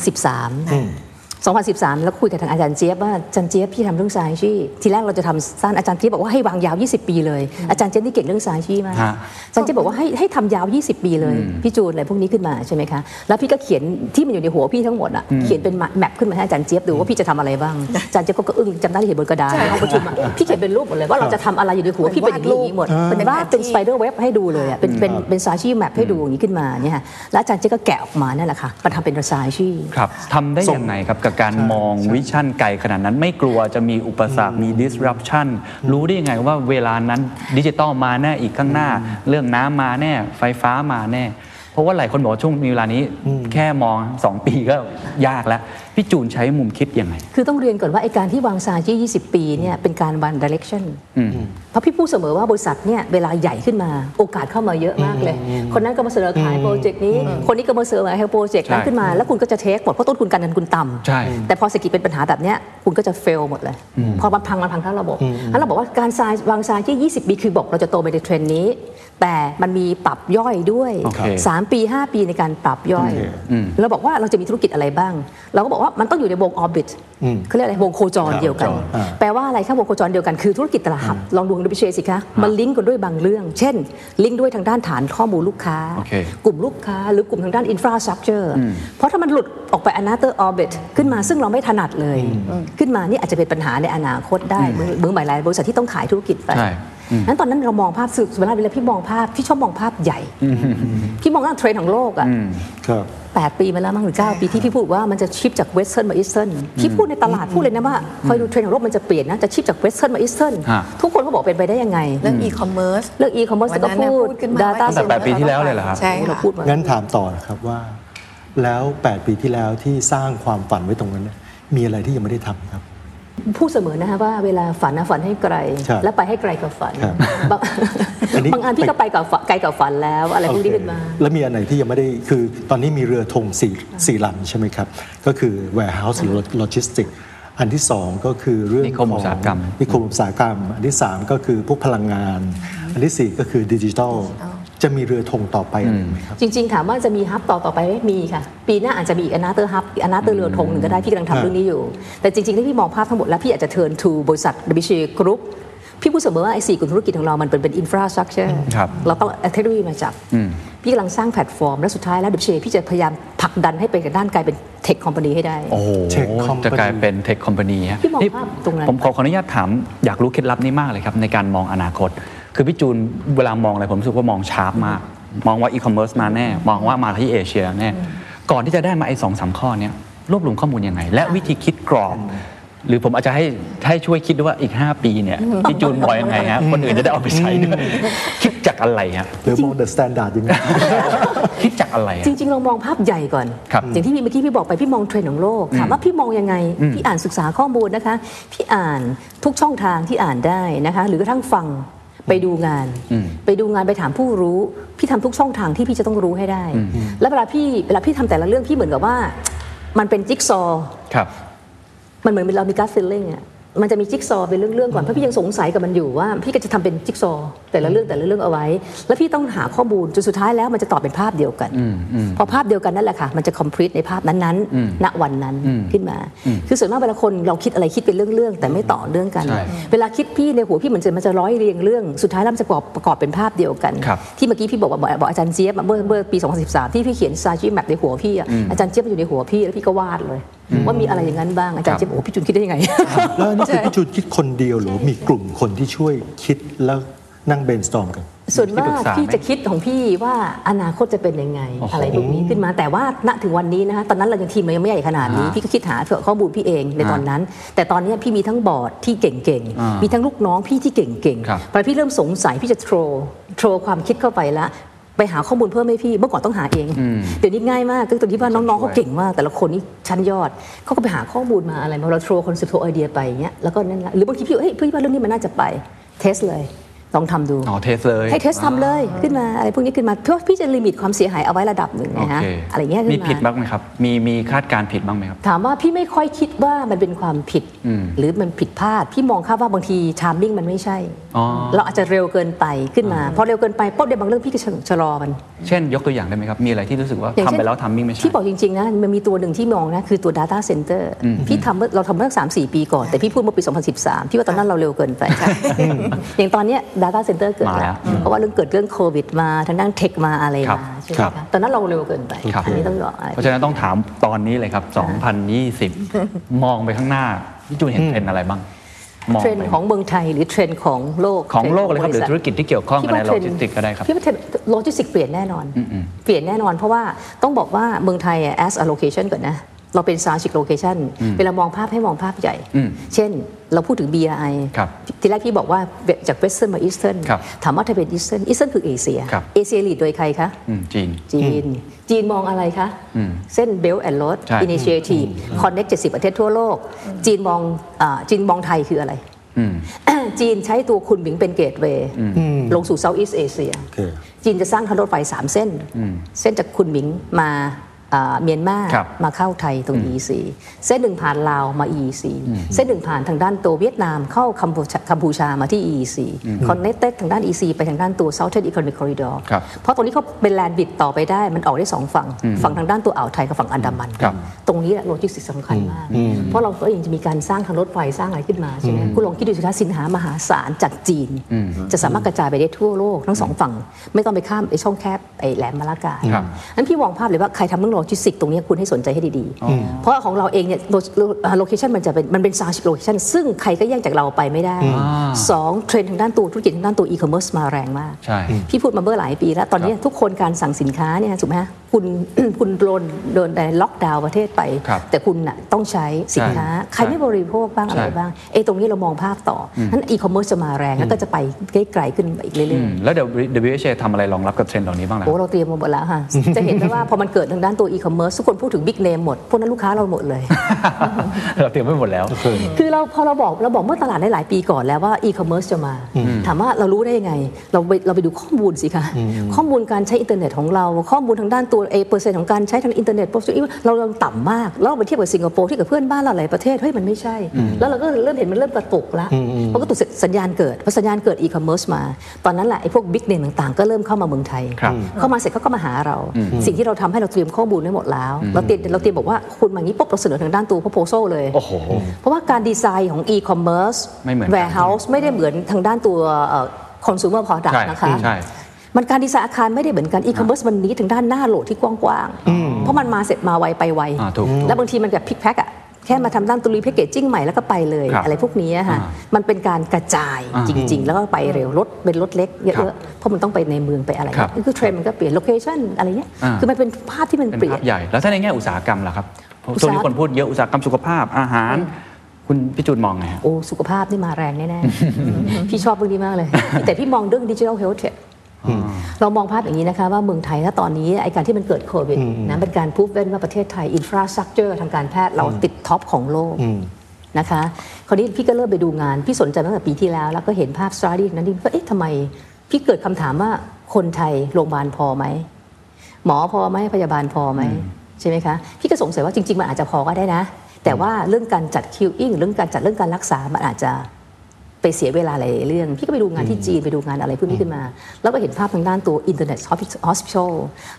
2013 2013 แล้วคุยกับทางอาจารย์เจี๊ยบว่าอาจารย์เจี๊ยบพี่ทำเรื่องสายชี่ทีแรกเราจะทำสั้นอาจารย์เจี๊ยบบอกว่าให้วางยาว 20 ปีเลย อาจารย์เจี๊ยบนี่เก่งเรื่องสายชี่มากฮะอาจารย์เจี๊ยบบอกว่าให้ให้ทำยาว 20 ปีเลยพี่จูนอะไรพวกนี้ขึ้นมาใช่ไหมคะแล้วพี่ก็เขียนที่มันอยู่ในหัวพี่ทั้งหมดอะเขียนเป็นแมปขึ้นมาให้อาจารย์เจี๊ยบดูว่าพี่จะทำอะไรบ้างอาจารย์เจี๊ยบก็อึ้งจำได้ที่เห็นบนกระดานในห้องประชุมอะพี่เขียนเป็นรูปหมดเลยว่าเราจะทำอะไรอยู่ในหัวพี่เป็นอย่างนี้อย่างนี้หมดเป็นวาดเป็น spider web ให้ดูเลยอะเป็นเป็นเป็น strategy map ให้ดูอย่างนี้ขึ้นมาเนี่ยค่ะแล้วอาจารย์เจี๊ยบก็แกะออกมานั่นแหละค่ะมาทำเป็นสายชี่ครับทำได้ยังไงครับกับการมอง vision ไกลขนาดนั้นไม่กลัวจะมีอุปสรรคมี disruption รู้ได้ยังไงว่าเวลานั้นดิจิตอลมาแน่อีกข้างหน้า เรื่องน้ำมาแน่ ไฟฟ้ามาแน่ค เพราะว่าหลายคนบอกว่าช่วงมีเวลานี้แค่มอง 2 ปีก็ยากแล้ว พี่จูนใช้มุมคิดยังไง คือต้องเรียนก่อนว่าไอการที่วางซาจี้ 20 ปีเนี่ยเป็นการวัน direction อืมเพราะพี่พูดเสมอว่าบริษัทเนี่ยเวลาใหญ่ขึ้นมาโอกาสเข้ามาเยอะมากเลย คนนั้นก็มาเสนอขายโปรเจกต์นี้ คนนี้ก็มาเสนอขายโปรเจกต์นั้นใช่ขึ้นมา แล้วคุณก็จะเทคหมดเพราะต้นทุนการเงินคุณต่ำใช่แต่พอเศรษฐกิจเป็นปัญหาแบบเนี้ยคุณก็จะเฟลหมดเลย พอมันพังมันพังทั้งระบบแล้วเราบอกว่าการซายวางซายที่20 ปีคือบอกเราจะโตไปในเทรนด์นี้ แต่มันมีปรับย่อยด้วยโอเค3ปี 5 ปีในการปรับย่อยโอเคเราบอกว่าเราจะมีธุรกิจอะไรบ้าง เราก็บอกว่ามันต้องอยู่ในวง orbit เขาเรียกอะไรวงโคจรเดียวกันอ่าแปลว่าอะไรครับวงโคจรเดียวกันคือธุรกิจแต่ละ hub ลองดูในพิเศษสิคะมันลิงก์กันด้วยบางเรื่อง เช่น ลิงก์ด้วยทางด้านฐานข้อมูลลูกค้าโอเคกลุ่มลูกค้า หรือกลุ่มทางด้าน infrastructure เพราะถ้ามันหลุดออกไป another orbit ขึ้นมาซึ่งเราไม่ถนัดเลย ขึ้นมานี่อาจจะเป็นปัญหาในอนาคตได้เหมือนเหมือนหลายๆบริษัทที่ต้องขายธุรกิจไปใช่อืม นั้นตอนนั้นเรามองภาพสื่อเวลาเวลาพี่มองภาพพี่ชอบมองภาพใหญ่ พี่มองว่าเทรนด์ของโลกอะครับแปดปีมาแล้วมั้งหรือเก้าปีที่พี่พูดว่ามันจะ shift จาก western มา eastern พี่พูดในตลาดพูดเลยนะว่าคอยดูเทรนด์ของโลกมันจะเปลี่ยนนะจะ shift จาก western มา eastern ฮะทุกคนก็บอกเป็นไปได้ยังไง เรื่องอีคอมเมิร์ซเรื่องอีคอมเมิร์ซวันก็นั้นน่ะพูดพูดขึ้นมา Data ว่าตั้งแต่แปดปีที่แล้วเลยเหรอครับใช่เราค่ะพูดมางั้นถามต่อนะครับว่า แล้ว 8 ปีที่แล้วที่สร้างความฝันไว้ตรงนั้นเนี่ยมีอะไรที่ยังไม่ได้ทำครับ พูดเสมอนะคะว่าเวลาฝันนะฝันให้ไกลครับและไปให้ไกลกับฝันครับบางอันนี้บางอันพี่ก็ไปกับฝันไกลกับฝันแล้วอะไรพวกนี้โอเคขึ้นมา แล้วมีอันไหนที่ยังไม่ได้คือตอนนี้มีเรือธงสี่สี่ลำใช่ไหมครับ ก็คือ warehouse หรือ logistics อันที่สองก็คือเรื่องนิคมอุตสาหกรรมนิคมอุตสาหกรรม อันที่สามก็คือพวกพลังงาน อันที่สี่ก็คือดิจิทัล จะมีเรือธงต่อไปอะไรไหมครับ จริง ๆ ถามว่าจะมีฮับต่อต่อไปไหมมีค่ะ ปีหน้าอาจจะมีอีก another hub another เรือธงหนึ่งก็ได้พี่กำลังครับทำเรื่องนี้อยู่ แต่จริงๆที่พี่มองภาพทั้งหมดแล้วพี่อาจจะเทิร์นทูบริษัท WC Group พี่พูดเสมอว่าไอ้สี่กลุ่มธุรกิจของเรามันเป็นเป็น infrastructure ครับเราต้องเอาเทคโนโลยีมาจับ พี่กำลังสร้างแพลตฟอร์ม และสุดท้ายแล้ว WC พี่จะพยายามผลักดันให้ไปกับด้านกลายเป็น tech company ให้ได้ โอ้โห Tech company จะกลายเป็น tech company พี่มองภาพตรงนั้นผมขอขออนุญาตถามอยากรู้เคล็ดลับนี้มากเลยครับ ในการมองอนาคต คือพี่จูนเวลามองอะไรผมรู้สึกว่ามอง sharp มาก มองว่าอีคอมเมิร์ซมาแน่ มองว่ามาที่เอเชียแน่ ก่อนที่จะได้มาไอ้สองสามข้อเนี้ยรวบรวมข้อมูลยังไง และวิธีคิดกรอบหรือผมอาจจะให้ให้ช่วยคิดด้วยว่าอีก 5 ปีเนี่ยพี่จูนมองยังไงฮะคนอื่นจะได้เอาไปใช้ด้วย คิดจากอะไรฮะหรือมอง the standard ยังไงคิดจากอะไรอะจริง ๆ เรามองภาพใหญ่ก่อนครับอย่างที่พี่เมื่อกี้พี่บอกไปพี่มองเทรนด์ของโลกถามว่าพี่มองยังไง พี่อ่านศึกษาข้อมูลนะคะ พี่อ่านทุกช่องทางที่อ่านได้นะคะ หรือกระทั่งฟัง ไปดูงาน ไปดูงานไปถามผู้รู้ พี่ทำทุกช่องทางที่พี่จะต้องรู้ให้ได้ แล้วเวลาพี่เวลาพี่ทำแต่ละเรื่องพี่เหมือนกับว่า มันเป็นจิ๊กซอว์ครับ มันเหมือนเรามีการฟิลลิ่งอะ มันจะมีจิ๊กซอว์เป็นเรื่องๆก่อนเพราะพี่ยังสงสัยกับมันอยู่ว่า พี่ก็จะทำเป็นจิ๊กซอว์แต่ละเรื่องแต่ละเรื่องเอาไว้ แล้วพี่ต้องหาข้อมูลจนสุดท้ายแล้วมันจะตอบเป็นภาพเดียวกัน พอภาพเดียวกันนั่นแหละค่ะ มันจะ complete ในภาพนั้นๆ ณวันนั้นขึ้นมา คือส่วนมากเวลาคนเราคิดอะไรคิดเป็นเรื่องๆแต่ไม่ต่อเรื่องกันใช่เวลาคิดพี่ในหัวพี่เหมือนจะมันจะร้อยเรียงเรื่องสุดท้ายแล้วมันจะประกอบประกอบเป็นภาพเดียวกันครับที่เมื่อกี้พี่บอกว่าบอกบอกอาจารย์เจี๊ยบอะเมื่อเมื่อปี 2013 ที่พี่เขียนซาจิแมปในหัวพี่อะอาจารย์เจี๊ยบมันอยู่ในหัวพี่แล้วพี่ก็วาดเลย ว่ามีอะไรอย่างนั้นบ้างอาจารย์เจี๊ยบโอ้พี่จุนคิดได้ยังไง แล้วอันนี่คือพี่จูนคิดคนเดียวหรือว่ามีกลุ่มคนที่ช่วยคิดแล้วนั่ง brainstorm กัน ส่วนที่ปรึมากกษาไหมพี่จะคิดของพี่ว่าอนาคตจะเป็นยังไงโอ้โหอะไรพวกนี้ขึ้นมา แต่ว่าณถึงวันนี้นะคะตอนนั้นเรายังทีมเรายังไม่ใหญ่ขนาดนี้อ่าพี่ก็คิดหาเผื่อข้อมูลพี่เองในตอนนั้น แต่ตอนนี้พี่มีทั้งบอร์ดที่เก่งอ่าๆมีทั้งลูกน้องพี่ที่เก่งครับๆพอพี่เริ่มสงสัยพี่จะ throw throw ความคิดเข้าไปละ ไปหาข้อมูลเพิ่มให้พี่เมื่อก่อนต้องหาเอง เดี๋ยวนี้ง่ายมากก็ตรงที่ว่าน้องๆเขาเก่งมาก แต่ละคนนี่ชั้นยอดเขาก็ไปหาข้อมูลมาอะไรมาเรา throw concept throw ไอเดียไปอย่างเงี้ยแล้วก็นั่นแหละหรือบางทีพี่เฮ้ยพี่ว่าเรื่องนี้มันน่าจะไป test เลย ลองทำดูอ๋อ test เลย ให้ test ทำเลยขึ้นมาอะไรพวกนี้ขึ้นมาเพื่อพี่จะ limit ความเสียหายเอาไว้ระดับหนึ่งโอนะฮะเคอะไรเงี้ยขึ้นมีมาผิดบ้างไหมครับ มีมีคาดการณ์ผิดบ้างไหมครับ ถามว่าพี่ไม่ค่อยคิดว่ามันเป็นความผิดอืมหรือมันผิดพลาด พี่มองค่าว่าบางทีทามมิ่งมันไม่ใช่อ๋อเราอาจจะเร็วเกินไปขึ้นมาพอเร็วเกินไปปุ๊บเดี๋ยวบางเรื่องพี่ก็ชะลอมัน เช่นยกตัวอย่างได้ไหมครับ มีอะไรที่รู้สึกว่าอย่างทำเช่นไปแล้วทำมิ่งไม่ใช่ที่บอกจริงๆนะมันมีตัวหนึ่งที่มองนะคือตัว Data Center พี่ทำเมื่อเราทำเมื่อสามสี่ปีก่อนแต่พี่พูดเมื่อปี 2013พี่ว่าตอนนั้นเราเร็วเกินไปอย่างตอนเนี้ย Data Center เกิดมาแล้แล้ววเพราะว่าเรื่องเกิดเรื่องโควิดมาทางด้านเทคมาอะไรครับมาใช่ไหมครับคะตอนนั้นเราเร็วเกินไปครับอันนี้ต้องบอกอะไรเพราะฉะนั้นต้องถามตอนนี้เลยครับ 2020 มองไปข้างหน้าพี่จูนเห็นเทรนด์อะไรบ้างมองเทรนไปด์ของเมืองไทยหรือเทรนด์ของโลกของโลกเลยครับหรือทนด์ธุรกิจที่เกี่ยวข้องพี่กับในว่าโลเทรนด์จิสติกก็ได้ครับพี่ว่าเทรนด์โลจิสติกเปลี่ยนแน่นอน เปลี่ยนแน่นอนเพราะว่าต้องบอกว่าเมืองไทยอะ as a location ก่อนนะ เราเป็น strategic location เวลามองภาพให้มองภาพใหญ่อืมเช่น เราพูดถึง BRI ครับทีแรกพี่บอกว่าจาก western มา eastern ครับถามว่าถ้าเป็น eastern eastern คือเอเชียครับเอเชีย lead โดยใครคะอืมจีน จีน จีนมองอะไรคะ เส้น Belt and Road ใช่ Initiative Connect 70 ประเทศทั่วโลก จีนมองอาจีนมองไทยคืออะไรอืมจีนใช้ตัวคุณหมิงเป็นเกตเวย์ลงสู่ Southeast Asia โอเคจีนจะสร้างทางรถไฟ3เส้น เส้นจากคุณหมิงมาอ่า เมียนมาครับมาเข้าไทยตรง EEC เส้นหนึ่งผ่านลาวมา EEC เส้นหนึ่งผ่านทางด้านตัวเวียดนามเข้ากัมพูชากัมพูชามาที่ EEC Connected ทางด้าน EEC ไปทางด้านตัว Southern Economic Corridor ครับเพราะตรงนี้เขาเป็นแลนด์บิดต่อไปได้มันออกได้สองฝั่ง ฝั่งทางด้านตัวอ่าวไทยกับฝั่งอันดามันครับตรงนี้แหละโลจิสติกส์สำคัญมาก เพราะเราก็ยังจะมีการสร้างทางรถไฟสร้างอะไรขึ้นมาใช่ไหมคุณลองคิดดูสิคะสินค้ามหาศาลจากจีน จะสามารถกระจายไปได้ทั่วโลกทั้งสองฝั่ง ไม่ต้องไปข้ามไอ้ช่องแคบไอ้แหลมมาลากาครับนั้นพี่มองภาพเลยว่าใครทำเรื่องโลจิสติกส์ตรงนี้คุณให้สนใจให้ดีๆ เพราะของเราเองเนี่ย location มันจะเป็นมันเป็น strategic location ซึ่งใครก็แย่งจากเราไปไม่ได้สองเทรนด์ทางด้านตัวธุรกิจทางด้านตัวอีคอมเมิร์ซมาแรงมากใช่พี่พูดมาเมื่อหลายปีแล้ว ตอนนี้ทุกคนการสั่งสินค้าเนี่ยถูกไหมฮะ คุณคุณโดนโดนล็อกดาวน์ประเทศไปครับแต่คุณน่ะต้องใช้สินค้าใช่ใครไม่บริโภคบ้างอะไรใช่บ้างเอ้ตรงนี้เรามองภาพต่อนั้นอีคอมเมิร์ซจะมาแรงแล้วก็จะไปไกลๆขึ้นไปอีกเรื่อือยมแล้วเดี๋ยว WHA ทำอะไรรองรับกับเทรนด์เหล่านี้บ้างๆล่ะโอ้เราเตรียมมาหมดแล้วค่ะจะเห็นได้ว่าพอมันเกิดทางด้านตัวอีคอมเมิร์ซทุกคนพูดถึง big name หมดพวกนั้นลูกค้าเราหมดเลย เราเตรียมไว้หมดแล้ว คือเราพอเราบอกเราบอกเมื่อตลาดได้หลายปีก่อนแล้วว่าอีคอมเมิร์ซจะมา ถามว่าเรารู้ได้ยังไง เราไปเราไปดูข้อมูลสิคะข้อมูลการใช้อินเทอร์เน็ตของเราข้อมูลทางด้านตัวเอ่อเปอร์เซ็นต์ของการใช้ทางอินเทอร์เน็ตเราเราต่ำมาก แล้วเราไปเทียบกับสิงคโปร์ที่กับเพื่อนบ้านเราหลายประเทศเฮ้ยมันไม่ใช่ แล้วเราก็เริ่มเห็นมันเริ่มกระตุกแล้วเพราะกระตุกสัญญาณเกิดพอสัญญาณเกิดอีคอมเมิร์ซมา ตอนนั้นแหละไอ้พวก big name ต่างๆ ก็เริ่มเข้ามาเมืองไทย เข้ามาเสร็จเขาก็มาหาเรา สิ่งที่เราทำให้เราเตรียมข้อมูลไว้หมดแล้ว เราเตรียมเราเตรียมบอกว่าคุณมาทางนี้ปุ๊บเราเสนอทางด้านตัว proposal เลยเพราะว่าการดีไซน์ของ e-commerce ไม่เหมือนกัน warehouse ไม่ได้เหมือนทางด้านตัวเอ่อ consumer product นะคะใช่ มันการดีไซน์อาคารไม่ได้เหมือนกัน e-commerce มันนี้ถึงด้านหน้า load ที่กว้างๆ เพราะมันมาเสร็จมาไวไปไวอ่าถูกแล้วบางทีมันแบบ pick pack อะแค่มาทำด้านตัว repackaging ใหม่แล้วก็ไปเลยครับอะไรพวกนี้อะค่ะอ่ามันเป็นการกระจายอ่าจริง ๆ แล้วก็ไปเร็วรถเป็นรถเล็กเลยครับอะๆเพราะมันต้องไปในเมืองไปอะไรครับนี่คือเทรนด์มันก็เปลี่ยน location อะไรเงี้ยอ่าคือมันเป็นภาพที่มันเป็นเปลี่ยนภาพใหญ่แล้วถ้าในแง่อุตสาหกรรมล่ะครับอุตสาห ช่วงนี้คนพูดเยอะอุตสาหกรรมสุขภาพอาหารคุณพี่จูนมองไงฮะโอ้สุขภาพนี่มาแรงแน่ๆพี่ชอบเรื่องนี้มากเลย แต่พี่มองเรื่อง digital health tech เรามองภาพอย่างนี้นะคะว่าเมืองไทยถ้าตอนนี้ไอการที่มันเกิดโควิดนะเป็นการ prove แล้วว่าประเทศไทย infrastructure ทางการแพทย์เราติด top ของโลกนะคะคราวนี้พี่ก็เริ่มไปดูงาน พี่สนใจตั้งแต่ปีที่แล้ว แล้วก็เห็นภาพ study นั้นนี่ก็เอ๊ะทำไม พี่เกิดคำถามว่าคนไทยโรงพยาบาลพอไหม หมอพอไหมพยาบาลพอไหมใช่ไหมคะ พี่ก็สงสัยว่าจริง ๆ มันอาจจะพอก็ได้นะ แต่ว่าเรื่องการจัด queuing เรื่องการจัดเรื่องการรักษามันอาจจะ ไปเสียเวลาหลายๆเรื่อง พี่ก็ไปดูงานที่จีนไปดูงานอะไรพวกนี้ขึ้นมา แล้วก็เห็นภาพทางด้านตัว internet hospital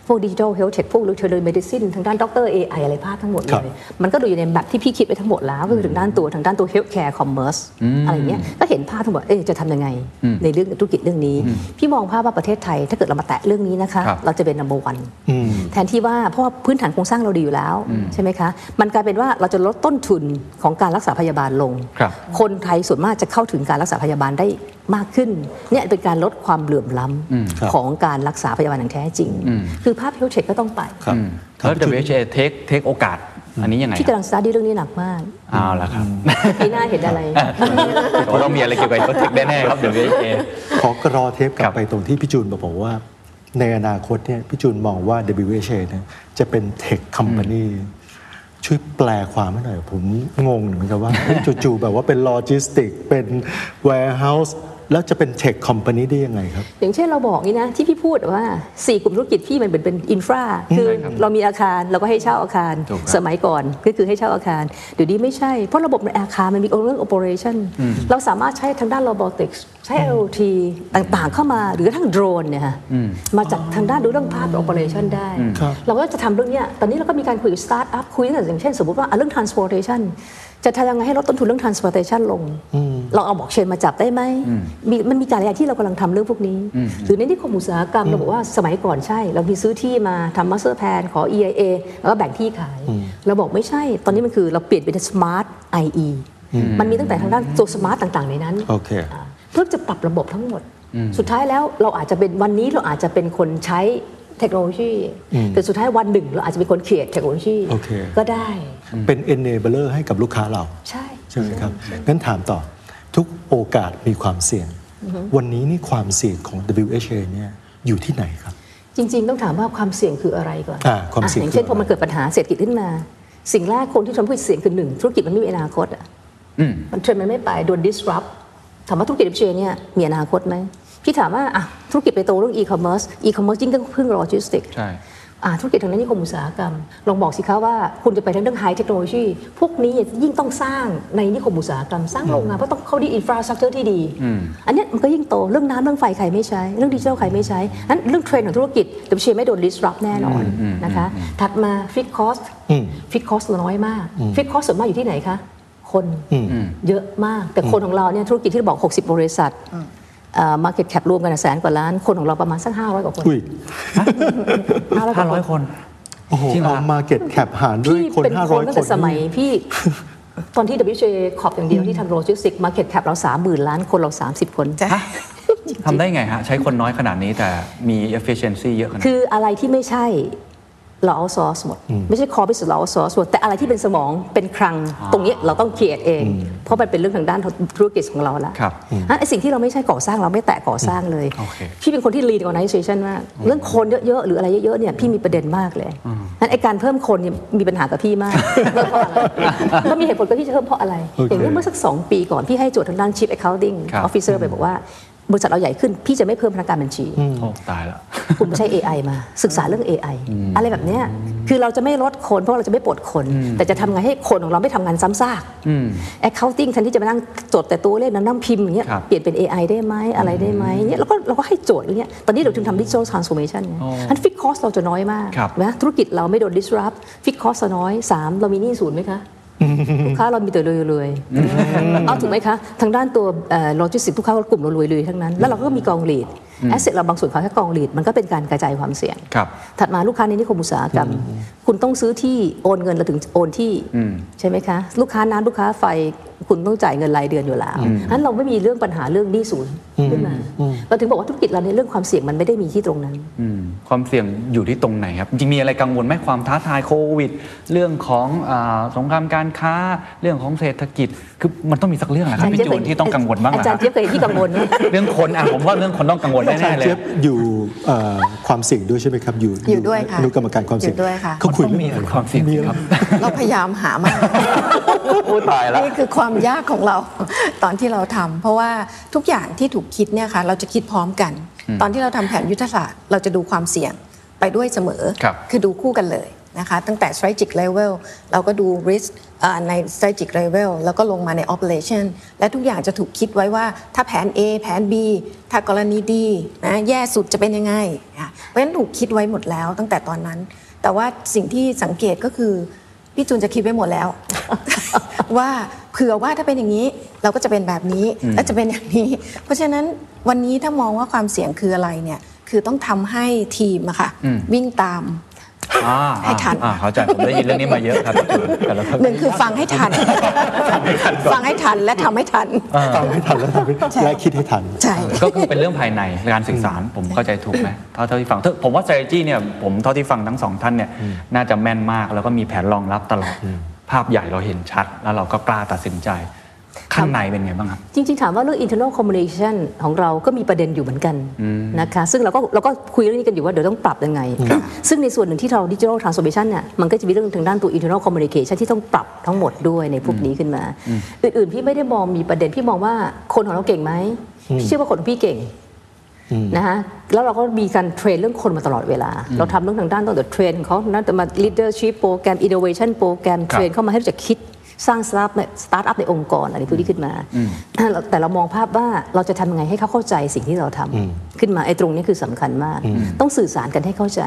พวก digital health tech พวก telemedicine ทางด้าน doctor AI อะไรภาพทั้งหมดเลยครับมันก็ดูอยู่ในแบบที่พี่คิดไว้ทั้งหมดแล้วก็คือทางด้านตัวทางด้านตัว healthcare commerceอะไรเงี้ยก็เห็นภาพทั้งหมดเอ๊ะจะทำยังไง ในเรื่องธุรกิจเรื่องนี้ พี่มองภาพว่าประเทศไทย ถ้าเกิดเรามาแตะเรื่องนี้นะคะครับเราจะเป็น number one แทนที่ว่าเพราะว่าพื้นฐานโครงสร้างเราดีอยู่แล้วใช่ไหมคะมันกลายเป็นว่าเราจะลดต้นทุนของการรักษาพยาบาลลงครับคนไทยส่วนมากจะเข้าถึงการรักษาพยาบาลได้มากขึ้นเนี่ยเป็นการลดความเหลื่อมล้ครับำของการรักษาพยาบาลอย่างแท้จริง คือภาพเฮลเทคก็ต้องไปครับอืมแล้ว WHA เทคเทคโอกาส อันนี้ยังไงที่กำลัง study เรื่องนี้หนักมากเอาละครับปีหน้าเห็นอะไรแต่ว่าต้องมีอะไรเกี่ยวกับ tech แน่ๆครับ WHA ขอกรอเทปกลับครับไปตรงที่พี่จูนบอกว่า ในอนาคตเนี่ยพี่จูนมองว่า WHA เนี่ยจะเป็นเทคค o m ม a n y ช่วยแปลความให้หน่อยผมงงเหมือนกันว่าจู่ๆแบบว่าเป็นโลจิสติก เป็น warehouse แล้วจะเป็นเทคค o m ม a n y ได้ยังไงครับ อย่างเช่นเราบอกนี่นะ ที่พี่พูดว่า 4 กลุ่มธุรกิจพี่มันเป็นเป็น infra คือใช่ครับเรามีอาคารเราก็ให้เช่าอาคารถูกครับสมัยก่อนก็คือให้เช่าอาคาร เดี๋ยวนี้ไม่ใช่ เพราะระบบในอาคารมันมีเรื่อง operation เราสามารถใช้ทางด้าน robotics ใช้ IoT ต่างๆ เข้ามาหรือกระทั่งโดรนเนี่ยฮะมาจากทางด้านดูเรื่องภาพ operation ได้ครับเราก็จะทำเรื่องเนี้ยตอนนี้เราก็มีการคุยกับสตาร์ทอัพคุยตั้งแต่อย่างเช่น สมมติว่าอะเรื่อง transportation จะทำยังไงให้ลดต้นทุนเรื่อง transportation ลง เราเอาบอกเชนมาจับได้ไหมมีมันมีการอะไรที่เรากำลังทำเรื่องพวกนี้ หรือในนิคมอุตสาหกรรมเราบอกว่าสมัยก่อนใช่ เรามีซื้อที่มาทำ master plan ขอ EIA แล้วก็แบ่งที่ขาย เราบอกไม่ใช่ ตอนนี้มันคือเราเปลี่ยนเป็น smart IE มันมีตั้งแต่ทางด้านตัว smart ต่างๆ ในนั้นโอเคอ่าเพื่อจะปรับระบบทั้งหมด สุดท้ายแล้วเราอาจจะเป็นวันนี้เราอาจจะเป็นคนใช้ เทคโนโลยีแต่สุดท้ายวันหนึ่งเราอาจจะเป็นคนเขียนเทคโนโลยีโอเคก็ได้เป็น enabler ให้กับลูกค้าเรา ใช่ใช่ไหมครับงั้นถามต่อทุกโอกาสมีความเสี่ยง วันนี้นี่ความเสี่ยงของ WHA เนี่ยอยู่ที่ไหนครับ จริง ๆ ต้องถามว่าความเสี่ยงคืออะไรก่อนอ่าความเสี่ยงอะอย่างเช่นคือพอมันเกิดปัญหาเศรษฐกิจขึ้นมา สิ่งแรกคนที่ทำให้เสี่ยงคือหนึ่งธุรกิจมันไม่มีอนาคตอะอืมมันเทรนด์มันไม่ไปโดน disrupt ถามว่าธุรกิจ FJ เนี่ยมีอนาคตไหม พี่ถามว่าอะธุรกิจไปโตเรื่อง e-commerce e-commerce ยิ่งต้องพึ่งโลจิสติกใช่อ่าธุรกิจทางนั้นนิคมอุตสาหกรรม ลองบอกสิคะว่าคุณจะไปทางเรื่อง high technology พวกนี้ยิ่งต้องสร้างในนิคมอุตสาหกรรม สร้างโรงงานเพราะต้องเขาดี infrastructure ที่ดี อันเนี้ยมันก็ยิ่งโตเรื่องน้ำเรื่องไฟใครไม่ใช้ เรื่องดิจิทัลใครไม่ใช้นั้นเรื่องเทรนด์ของธุรกิจ WHA ไม่โดน disrupt แน่นอนนะคะถัดมา fixed cost fixed cost น้อยมาก fixed cost ส่วนมากอยู่ที่ไหนคะคนเยอะมากแต่คนของเราเนี่ยธุรกิจที่เราบอก 60 บริษัท market cap รวมกันแสนกว่าล้าน คนของเราประมาณสัก500กว่าคนอุ้ยห้าร้อยคนโอ้โหจริงเหรอเอา market cap หารด้วยพี่คนเป็นคน500คนตั้งแต่สมัยนี่พี่ตอนที่ WJ ขอบอย่างเดียวที่ทำโลจิสติกมาเก็ตแคปเราสามหมื่นล้านคนเรา30คนจ้ะทำได้ไงฮะ ใช้คนน้อยขนาดนี้แต่มี efficiency เยอะขนาดคืนี้คืออะไรที่ไม่ใช่ เราเอาซอสหมด ไม่ใช่ core biz เรา outsource หมดแต่อะไรที่เป็นสมองเป็นคลังตรงเนี้ยเราต้อง create เอง เพราะมันเป็นเรื่องทางด้านธุรกิจของเราละครับงั้นไอสิ่งที่เราไม่ใช่ก่อสร้างเราไม่แตะก่อสร้างเลยโอเคพี่เป็นคนที่ lead organization มากเรื่องคนเยอะๆหรืออะไรเยอะๆเนี่ยพี่มีประเด็นมากเลยงั้นไอการเพิ่มคนเนี่ยมีปัญหากับพี่มากเพิ่มเพราะอะไรแล้วมีเหตุผลกับพี่จะเพิ่มเพราะอะไรโอเคอย่างนี้เมื่อสัก2ปีก่อนพี่ให้โจทย์ทางด้าน chief accounting ครับ officer ไปบอกว่า บริษัทเราใหญ่ขึ้น พี่จะไม่เพิ่มพนักงานบัญชีโอ้ตายแล้วคุณไม่ใช่ AI มา ศึกษาเรื่อง AI อะไรแบบเนี้ยคือเราจะไม่ลดคน เพราะเราจะไม่ปลดคน แต่จะทำไงให้คนของเราไม่ทำงานซ้ำซาก accounting แทนที่จะมานั่งจดแต่ตัวเลขนั่งพิมพ์อย่างเงี้ยครับเปลี่ยนเป็น AI ได้ไหมอะไรได้ไหมเนี่ยเราก็เราก็ให้โจทย์อย่างเงี้ยตอนนี้เราถึงทำ digital transformation ไงอัน fixed cost เราจะน้อยมากครับนะธุรกิจเราไม่โดน disrupt fixed cost น้อย 3 เรามีหนี้ศูนย์ไหมคะ ลูกค้าเรามีแต่รวยๆเอาถูกไหมคะ ทางด้านตัวโลจิสติกลูกค้าเรากลุ่มเรารวยๆทั้งนั้น แล้วเราก็มีกอง REIT asset เราบางส่วนเข้าแค่กอง REIT มันก็เป็นการกระจายความเสี่ยงครับถัดมาลูกค้าในนิคมอุตสาหกรรม คุณต้องซื้อที่โอนเงินเราถึงโอนที่ใช่ไหมคะ ลูกค้าน้ำลูกค้าไฟคุณต้องจ่ายเงินรายเดือนอยู่แล้วนั้นเราไม่มีเรื่องปัญหาเรื่องหนี้ศูนย์ขึ้นมาเราถึงบอกว่าธุรกิจเราในยเรื่องความเสี่ยงมันไม่ได้มีที่ตรงนั้นอืมความเสี่ยงอยู่ที่ตรงไหนครับจริงๆมีอะไรกังวลไหมความท้าทายโควิด เรื่องของอาสงครามการค้า เรื่องของเศรษฐกิจคือมันต้องมีสักเรื่องแหละครับพี่จูนที่ต้องกังวลบ้างอานะจารย์เจี๊ยบเคยที่กังวลไหมเรื่องคนอะผมว่าเรื่องคนต้องกังวลอาจารแน่ย์ๆเลยเจี๊ยบอยู่เอ่อความเสี่ยงด้วยใช่ไหมครับ อยู่อยู่ด้วยค่ะอนุกรรมการความเสี่ยงอยู่ด้วยค่ะเขาคุยมันต้องเรื่องมีอะไรความเสี่ยงมีอะไรครับเราพยายามหามากโอ้ตายแล้วนี่คือความยากของเราตอนที่เราทำเพราะว่าทุกอย่างที่ถูกคิดเนี่ยค่ะเราจะคิดพร้อมกัน ตอนที่เราทำแผนยุทธศาสตร์ เราจะดูความเสี่ยงไปด้วยเสมอครับอดูคู่กันเลยนะคะตั้งแต่ strategic level เราก็ดู risk อ่า ใน strategic level แล้วก็ลงมาใน operation และทุกอย่างจะถูกคิดไว้ว่า ถ้าแผน A แผน B ถ้ากรณีดีนะแย่สุดจะเป็นยังไงอะเพราะฉะนั้นถูกคิดไว้หมดแล้วตั้งแต่ตอนนั้น แต่ว่าสิ่งที่สังเกตก็คือ พี่จูนจะคิดไว้หมดแล้ว ว่าเผื่อว่าถ้าเป็นอย่างนี้เราก็จะเป็นแบบนี้และจะเป็นอย่างนี้ เพราะฉะนั้นวันนี้ถ้ามองว่าความเสี่ยงคืออะไรเนี่ยคือต้องทำให้ทีมอะค่ะวิ่งตาม อ่าให้ทัน อ่าเข้าใจผมได้ยินเรื่องนี้มาเยอะครับพี่จูนแต่ละหนึ่งคือฟังให้ทัน ฟังให้ทันและทำให้ทัน ฟังให้ทันแล้วทำให้ใช่และคิดให้ทัน ใช่ ก็คือเป็นเรื่องภายในการสื่อสารผมเข้าใจถูกไหมเท่าเท่าที่ฟังเท่าผมว่า strategy เนี่ยผมเท่าที่ฟังทั้งสองท่านเนี่ยน่าจะแม่นมากแล้วก็มีแผนรองรับตลอดภาพใหญ่เราเห็นชัด แล้วเราก็กล้าตัดสินใจ ข้างในเป็นไงบ้างครับ จริง ๆ ถามว่าเรื่อง internal communication ของเราก็มีประเด็นอยู่เหมือนกันนะคะซึ่งเราก็เราก็คุยเรื่องนี้กันอยู่ว่าเดี๋ยวต้องปรับยังไง ซึ่งในส่วนหนึ่งที่เรา digital transformation เนี่ยมันก็จะมีเรื่องทางด้านตัว internal communication ที่ต้องปรับทั้งหมดด้วยในพวกนี้ขึ้นมา อื่นๆพี่ไม่ได้มองมีประเด็นพี่มองว่าคนของเราเก่งไหมพี่เชื่อว่าคนของพี่เก่งนะคะแล้วเราก็มีการ train เรื่องคนมาตลอดเวลา เราทำเรื่องทางด้านตั้งแต่ train เขานั่นแต่มา leadership โปรแกรม innovation โปรแกรมเทรนเข้ามาให้รู้จักคิด สร้าง start startup ในองค์กรอะไรพวกนี้ขึ้นมา แต่เรามองภาพว่าเราจะทำยังไงให้เขาเข้าใจสิ่งที่เราทำขึ้นมาไอ้ตรงนี้คือสำคัญมาก ต้องสื่อสารกันให้เข้าใจ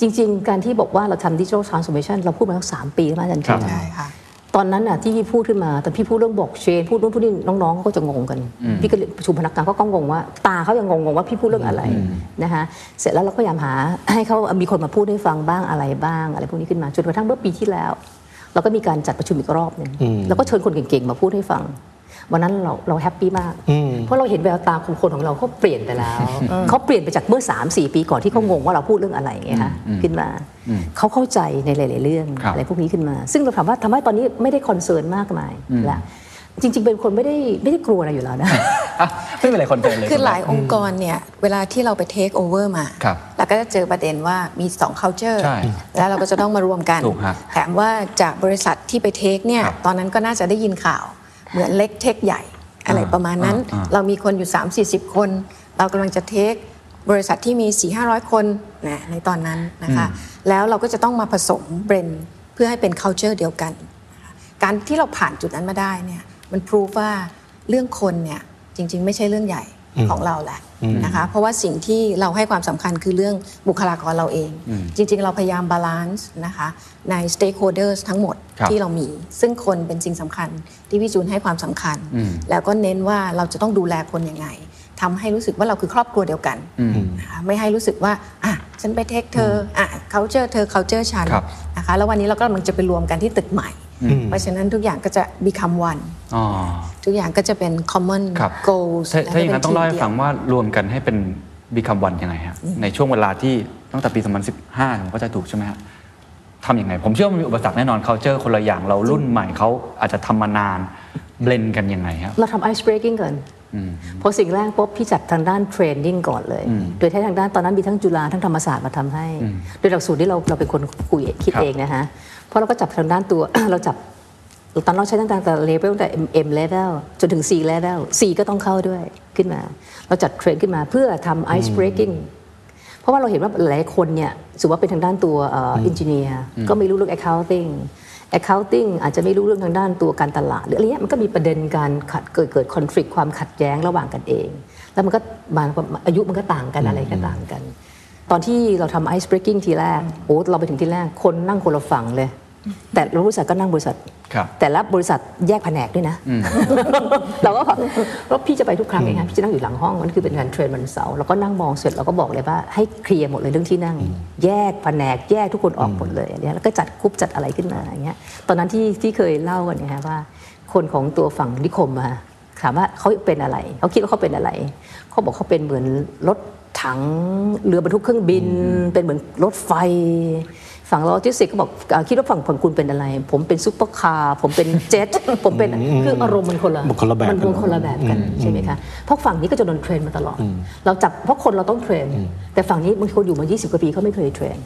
จริง ๆ การที่บอกว่าเราทำดิจิทัลทรานส์โอมชันเราพูดมาตั้งสามปีแล้วอาจารย์ครับเจใช่ค่ะตอนนั้นน่ะที่พี่พูดขึ้นมาตอนพี่พูดเรื่องบอกเชนพูดนู่นพูดนี่น้องๆเขาก็จะงงกัน พี่ก็ประชุมพนักงานเขาก็งงว่า ตาเขายังงงๆว่าพี่พูดเรื่องอะไรนะคะเสร็จแล้วเราก็พยายามหาให้เขามีคนมาพูดให้ฟังบ้างอะไรบ้าง อะไรพวกนี้ขึ้นมาจนกระทั่งเมื่อปีที่แล้ว เราก็มีการจัดประชุมอีกรอบหนึ่งแล้วก็เชิญคนเก่งๆมาพูดให้ฟังวันนั้นเราเรา happy มาก เพราะเราเห็นแววตาของคนของเราเขาเปลี่ยนไปแล้ว เขาเปลี่ยนไปจากเมื่อ 3 4 ปีก่อนที่เขางงว่าเราพูดเรื่องอะไรไงคะขึ้นมา เขาเข้าใจในหลาย ๆ เรื่องครับอะไรพวกนี้ขึ้นมา ซึ่งเราถามว่าทำให้ตอนนี้ไม่ได้ concern มากมายละ จริง ๆ เป็นคนไม่ได้ไม่ได้กลัวอะไรอยู่แล้วนะอะไม่เป็นไร confirm เลย คือหลายณแม่องค์กรเนี่ยเวลาที่เราไปเทคโอเวอร์มา ครับเราก็จะเจอประเด็นว่ามีสอง culture ใช่แล้วเราก็จะต้องมารวมกัน ถูกฮะแถมว่าจากบริษัทที่ไป take เนี่ยครับ ตอนนั้นก็น่าจะได้ยินข่าว เหมือนเล็ก take ใหญ่อะไรประมาณนั้นอ่าอ่าเรามีคนอยู่ 3 4 0 คน เรากำลังจะ take บริษัทที่มี 4 5 0 0 คนนะในตอนนั้นนะคะแล้วเราก็จะต้องมาผสม blend เพื่อให้เป็น culture เดียวกันนะคะการที่เราผ่านจุดนั้นมาได้เนี่ย มันพิสูจน์ว่าเรื่องคนเนี่ยจริง ๆ ไม่ใช่เรื่องใหญ่ของเราแหละนะคะเพราะว่าสิ่งที่เราให้ความสำคัญคือเรื่องบุคลากรเราเอง จริง ๆ เราพยายาม balance นะคะใน stakeholders ทั้งหมดครับที่เรามี ซึ่งคนเป็นสิ่งสำคัญที่พี่จูนให้ความสำคัญอืมแล้วก็เน้นว่าเราจะต้องดูแลคนยังไงทำให้รู้สึกว่าเราคือครอบครัวเดียวกันนะคะไม่ให้รู้สึกว่าอะฉันไป take เธออะ culture เธอ culture ฉันครับนะคะแล้ววันนี้เราก็กำลังจะไปรวมกันที่ตึกใหม่ เพราะฉะนั้นทุกอย่างก็จะ become one อ๋อทุกอย่างก็จะเป็น common ครับ goals ถ้าและถ้าอย่างนั้นพี่ต้องเล่าให้ทีมฟังว่ารวมกันให้เป็นบีคัมวันยังไงฮะในช่วงเวลาที่ตั้งแต่ปี 2015ผมก็จะถูกใช่ไหมฮะทำยังไง ผมเชื่อว่ามันมีอุปสรรคแน่นอน culture คนละอย่างเรารุ่นใหม่เขาอาจจะทำมานานเบลนกันยังไงครับเราทำ ice breaking ก่อนพอสิ่งแรกปุ๊บพี่จัดทางด้านเทรนนิ่งก่อนเลย โดยใช้ทางด้านตอนนั้นมีทั้งจุฬาทั้งธรรมศาสตร์มาทำให้ โดยหลักสูตรที่เราเราเป็นคนคุยคิดครับเองนะฮะเพ ราะเราก็จับทางด้านตัว เราจับตอนเราใช้ตั้งแต่เลเวลตั้งแต่ M level จนถึง C level C ก็ต้องเข้าด้วยขึ้นมา เราจัดเทรนขึ้นมาเพื่อทำ ice breaking เพราะว่าเราเห็นว่าหลายคนเนี่ยสมมติว่าเป็นทางด้านตัวเอินจิเนียร์ก็ไม่รู้เรื่อง accounting accounting อาจจะไม่รู้เรื่องทางด้านตัวการตลาด หรืออะไรเงี้ยมันก็มีประเด็นการขัดเกิดเกิด conflict ความขัดแย้งระหว่างกันเอง แล้วมันก็บางอายุมันก็ต่างกันอะไรก็ต่างกัน ตอนที่เราทำ ice breaking ทีแรกโอ้เราไปถึงทีแรกคนนั่งคนละฝั่งเลย แต่บริษัทก็นั่งบริษัทครับแต่ละบริษัทแยกแผนกด้วยนะ เราก็แบบแล้วพี่จะไปทุกครั้งเองครับพี่จะนั่งอยู่หลังห้องนั่นคือเป็นงานเทรนวันเสาร์เราก็นั่งมองเสร็จเราก็บอกเลยว่าให้เคลียร์หมดเลยเรื่องที่นั่ง แยกแผนกแยกทุกคนออกหมดเลยอันเนี้ยแล้วก็จัดกรุ๊ปจัดอะไรขึ้นมาอย่างเงี้ยตอนนั้นที่ที่เคยเล่ากันเนี่ยฮะว่า คนของตัวฝั่งนิคมมาถามว่าเขาเป็นอะไรเขาคิดว่าเขาเป็นอะไรเขาบอกเขาเป็นเหมือนรถถังเรือบรรทุกเครื่องบิน เป็นเหมือนรถไฟ ฝั่งโลจิสติกส์ก็บอกอ่าคิดว่าฝั่งฝั่งคุณเป็นอะไร ผมเป็นซุปเปอร์คาร์ผมเป็นเจ็ตผมเป็นคืออารมณ์มันคนละมันคนละแบบมันกันคนละแบบกันใช่ไหมคะเพราะฝั่งนี้ก็จะโดน train มาตลอด เราจับเพราะคนเราต้อง train แต่ฝั่งนี้บางคนอยู่มา 20 กว่าปีเขาไม่เคย train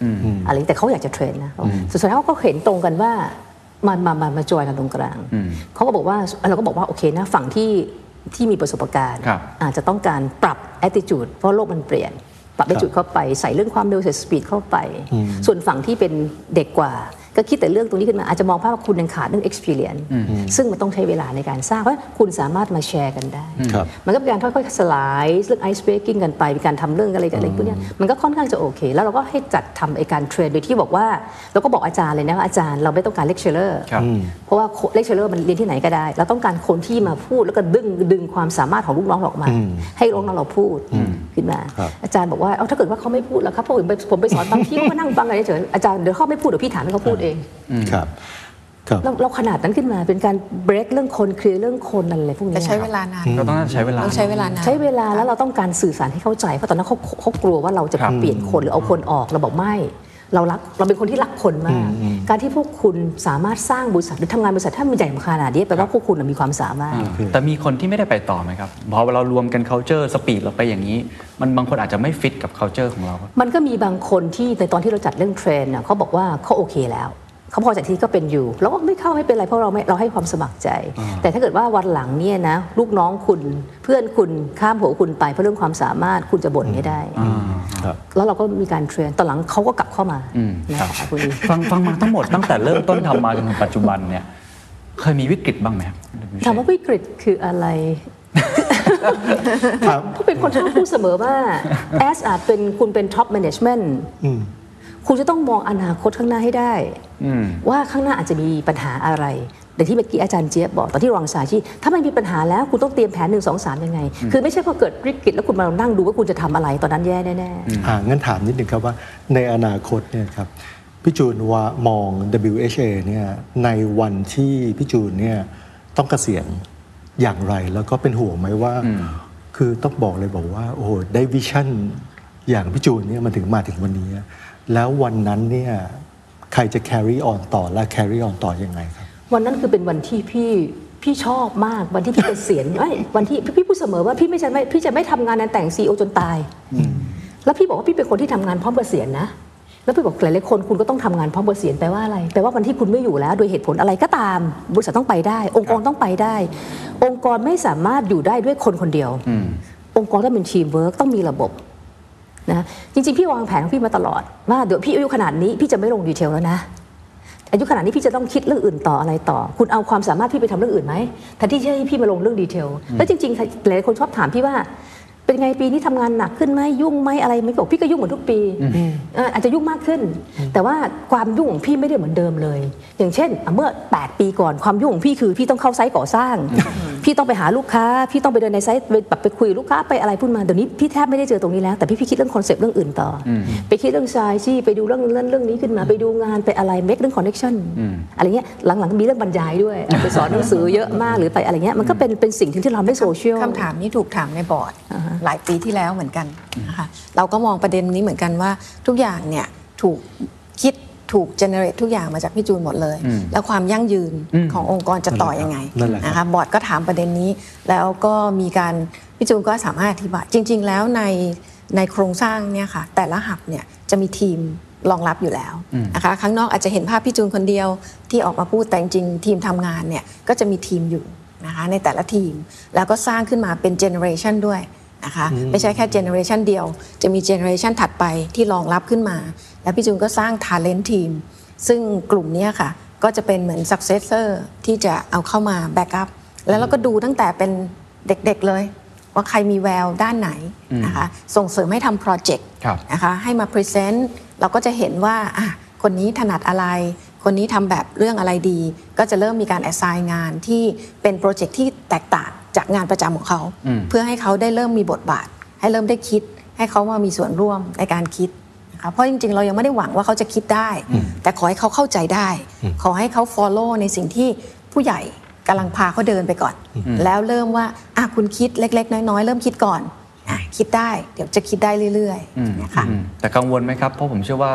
อะไรแต่เขาอยากจะ train นะสุดท้ายเขาก็เห็นตรงกันว่ามามามามาจอยกันตรงกลางเขาก็บอกว่าเราก็บอกว่าโอเคนะฝั่งที่ที่มีประสบการณ์ครับอาจจะต้องการปรับ attitude เพราะโลกมันเปลี่ยน ปรับ attitude เข้าไป ใส่เรื่องความเร็วใส่ speed เข้าไป ส่วนฝั่งที่เป็นเด็กกว่า ก็คิดแต่เรื่องตรงนี้ขึ้นมาอาจจะมองภาพว่าคุณยังขาดเรื่อง experience ซึ่งมันต้องใช้เวลาในการสร้างเพราะคุณสามารถมาแชร์กันได้ครับมันก็เป็นการค่อยๆสลายเรื่อง ice breaking กันไปมีการทำเรื่องอะไรกันอะไรพวกเนี้ยมันก็ค่อนข้างจะโอเค แล้วเราก็ให้จัดทำไอการ train โดยที่บอกว่าเราก็บอกอาจารย์เลยนะว่าอาจารย์เราไม่ต้องการเลคเชอร์ครับเพราะว่าเลคเชอร์มันเรียนที่ไหนก็ได้ เราต้องการคนที่มาพูดแล้วก็ดึงดึงความสามารถของลูกน้องเราออกมา ให้ลูกน้องเราพูดขึ้นมาครับอาจารย์บอกว่าเอาถ้าเกิดว่าเขาไม่พูดแล้วครับเพราะผมไปผมไปสอนบางที่เขาก็นั่งฟังอะไรเฉยๆอาจารย์เดี๋ยวเขาไม่พูดเดี๋ยวพี่ถามให้เขาพูดเองครับครับเราเราขนาดนั้นขึ้นมาเป็นการเบรกเรื่องคนเคลียร์เรื่องคนอะไรพวกนี้แต่ใช้เวลานานก็ต้องใช้เวลาต้องใช้เวลานานใช้เวลาแล้วเราต้องการสื่อสารให้เข้าใจเพราะตอนนั้นเขาเขากลัวว่าเราจะครับเปลี่ยนคนหรือเอาคนออกเราบอกไม่ เรารักเราเป็นคนที่รักคนมาก การที่พวกคุณสามารถสร้างบริษัทหรือทำงานบริษัทถ้ามันใหญ่มาขนาดนี้แปลว่าพวกคุณน่ะมีความสามารถ แต่มีคนที่ไม่ได้ไปต่อไหมครับพอเรารวมกัน culture สปีดเราไปอย่างนี้ มันบางคนอาจจะไม่ฟิตกับ culture ของเรา มันก็มีบางคนที่ในตอนที่เราจัดเรื่องเทรนน่ะเขาบอกว่าเขาโอเคแล้ว เขาพอจากที่ก็เป็นอยู่เราก็ไม่เข้าไม่เป็นไรเพราะเราไม่เราให้ความสมัครใจ แต่ถ้าเกิดว่าวันหลังเนี่ยนะลูกน้องคุณเพื่อนคุณข้ามหัวคุณไปเพราะเรื่องความสามารถคุณจะบ่นไม่ได้ครับแล้วเราก็มีการเทรนตอนหลังเขาก็กลับเข้ามาอืมนะครับคะคุณฟังฟังมาทั้งหมดตั้งแต่เริ่มต้นทำมาจนถึงปัจจุบันเนี่ยเคยมีวิกฤตบ้างไหมครับถามว่าวิกฤตคืออะไรครับเพราะเป็นคนชอบพูดเสมอว่า as อาจเป็นคุณเป็น top management คุณจะต้องมองอนาคตข้างหน้าให้ได้ ว่าข้างหน้าอาจจะมีปัญหาอะไรแต่ที่เมื่อกี้อาจารย์เจี๊ยบบอกตอนที่รองศาสตราจารย์ถ้ามันมีปัญหาแล้วคุณต้องเตรียมแผนหนึ่งสองสามยังไง คือไม่ใช่พอเกิดวิกฤตแล้วคุณมานั่งดูว่าคุณจะทำอะไรตอนนั้นแย่แน่ๆอ่างั้นถามนิดนึงครับว่าในอนาคตเนี่ยครับพี่จูนว่ามอง WHA เนี่ยในวันที่พี่จูนเนี่ยต้องเกษียณอย่างไร แล้วก็เป็นห่วงไหมว่า คือต้องบอกเลยบอกว่า โอ้โหได้วิชั่นอย่างพี่จูนเนี่ยมันถึงมาถึงวันนี้ แล้ววันนั้นเนี่ย ใครจะ carry on ต่อและ carry on ต่อยังไงครับ วันนั้นคือเป็นวันที่พี่พี่ชอบมากวันที่พี่เกษียณเอ้ยวันที่พี่พี่พูดเสมอว่าพี่ไม่จะไม่พี่จะไม่ทำงานในแต่งซีอจนตายแล้วพี่บอกว่าพี่เป็นคนที่ทำงานพร้อมเกษียณนะ แล้วพี่บอกหลายๆคนคุณก็ต้องทำงานพร้อมเกษียณแปลว่าอะไรแปลว่าวันที่คุณไม่อยู่แล้ว โดยเหตุผลอะไรก็ตาม บริษัทต้องไปได้ องค์กรต้องไปได้ องค์กรไม่สามารถอยู่ได้ด้วยคนคนเดียว องค์กรต้องเป็นทีมเวิร์กต้องมีระบบ นะจริงๆ พี่วางแผนของพี่มาตลอดว่าเดี๋ยวพี่อายุขนาดนี้พี่จะไม่ลง detail แล้วนะอายุขนาดนี้พี่จะต้องคิดเรื่องอื่นต่ออะไรต่อ คุณเอาความสามารถพี่ไปทำเรื่องอื่นไหมแทนที่จะให้พี่มาลงเรื่อง detailแล้วจริงๆหลายคนชอบถามพี่ว่า เป็นไงปีนี้ทำงานหนักขึ้นไหมยุ่งไหมอะไรไหมบอกพี่ก็ยุ่งเหมือนทุกปีเอ่ออาจจะยุ่งมากขึ้น แต่ว่าความยุ่งของพี่ไม่ได้เหมือนเดิมเลย อย่างเช่นอะเมื่อ 8 ปีก่อนความยุ่งของพี่คือพี่ต้องเข้า site ก่อสร้าง พี่ต้องไปหาลูกค้า พี่ต้องไปเดินใน site ไปแบบไปคุยกับลูกค้าไปอะไรพูดมาเดี๋ยวนี้พี่แทบไม่ได้เจอตรงนี้แล้วแต่พี่พี่คิดเรื่อง concept เรื่องอื่นต่ออไปคิดเรื่อง site ที่ไปดูเรื่องเรื่องเรื่องนี้ขึ้นมาไปดูงานไปอะไร make เรื่อง connection อะไรเงี้ยหลังๆมีเรื่องบรรยายด้วยไปสอนหนังสือเยอะมากหรือไปอะไรเงี้ยมันก็เป็นเป็นสิ่งที่ที่เราไม่โซเชียลคำถามนี้ถูกถามในบอร์ดหลายปีที่แล้วเหมือนกันนะคะเราก็มองประเด็นนี้เหมือนกันว่าทุกอย่างเนี่ยถูกคิดถูกเจเนเรตทุกอย่างมาจากพี่จูนหมดเลย แล้วความยั่งยืนขององค์กรจะต่อยังไงนั่นแหละครับนะคะบอร์ดก็ถามประเด็นนี้ แล้วก็มีการพี่จูนก็สามารถอธิบายจริง ๆ แล้วในในโครงสร้างเนี่ยค่ะแต่ละหับเนี่ยจะมีทีมรองรับอยู่แล้วนะคะข้างนอกอาจจะเห็นภาพพี่จูนคนเดียวที่ออกมาพูดแต่จริงๆทีมทำงานเนี่ยก็จะมีทีมอยู่นะคะในแต่ละทีม แล้วก็สร้างขึ้นมาเป็น generation ด้วย นะคะไม่ใช่แค่ generation เดียว จะมี generation ถัดไปที่รองรับขึ้นมา แล้วพี่จูนก็สร้าง Talent Team ซึ่งกลุ่มเนี้ยค่ะ ก็จะเป็นเหมือน Successor ที่จะเอาเข้ามา back up แล้วเราก็ดูตั้งแต่เป็นเด็กๆเลย ว่าใครมีแววด้านไหนนะคะส่งเสริมให้ทำ project ครับนะคะให้มา present เราก็จะเห็นว่าอะคนนี้ถนัดอะไร คนนี้ทำแบบเรื่องอะไรดี ก็จะเริ่มมีการ assign งานที่เป็น project ที่แตกต่าง จากงานประจำของเขา เพื่อให้เขาได้เริ่มมีบทบาท ให้เริ่มได้คิด ให้เขามามีส่วนร่วมในการคิดนะคะเพราะจริง ๆ เรายังไม่ได้หวังว่าเขาจะคิดได้ แต่ขอให้เขาเข้าใจได้ ขอให้เขา follow ในสิ่งที่ผู้ใหญ่กำลังพาเขาเดินไปก่อน แล้วเริ่มว่าอะคุณคิดเล็ก ๆ น้อยๆเริ่มคิดก่อนอะคิดได้เดี๋ยวจะคิดได้เรื่อยๆนะคะอืมแต่กังวลไหมครับเพราะผมเชื่อว่า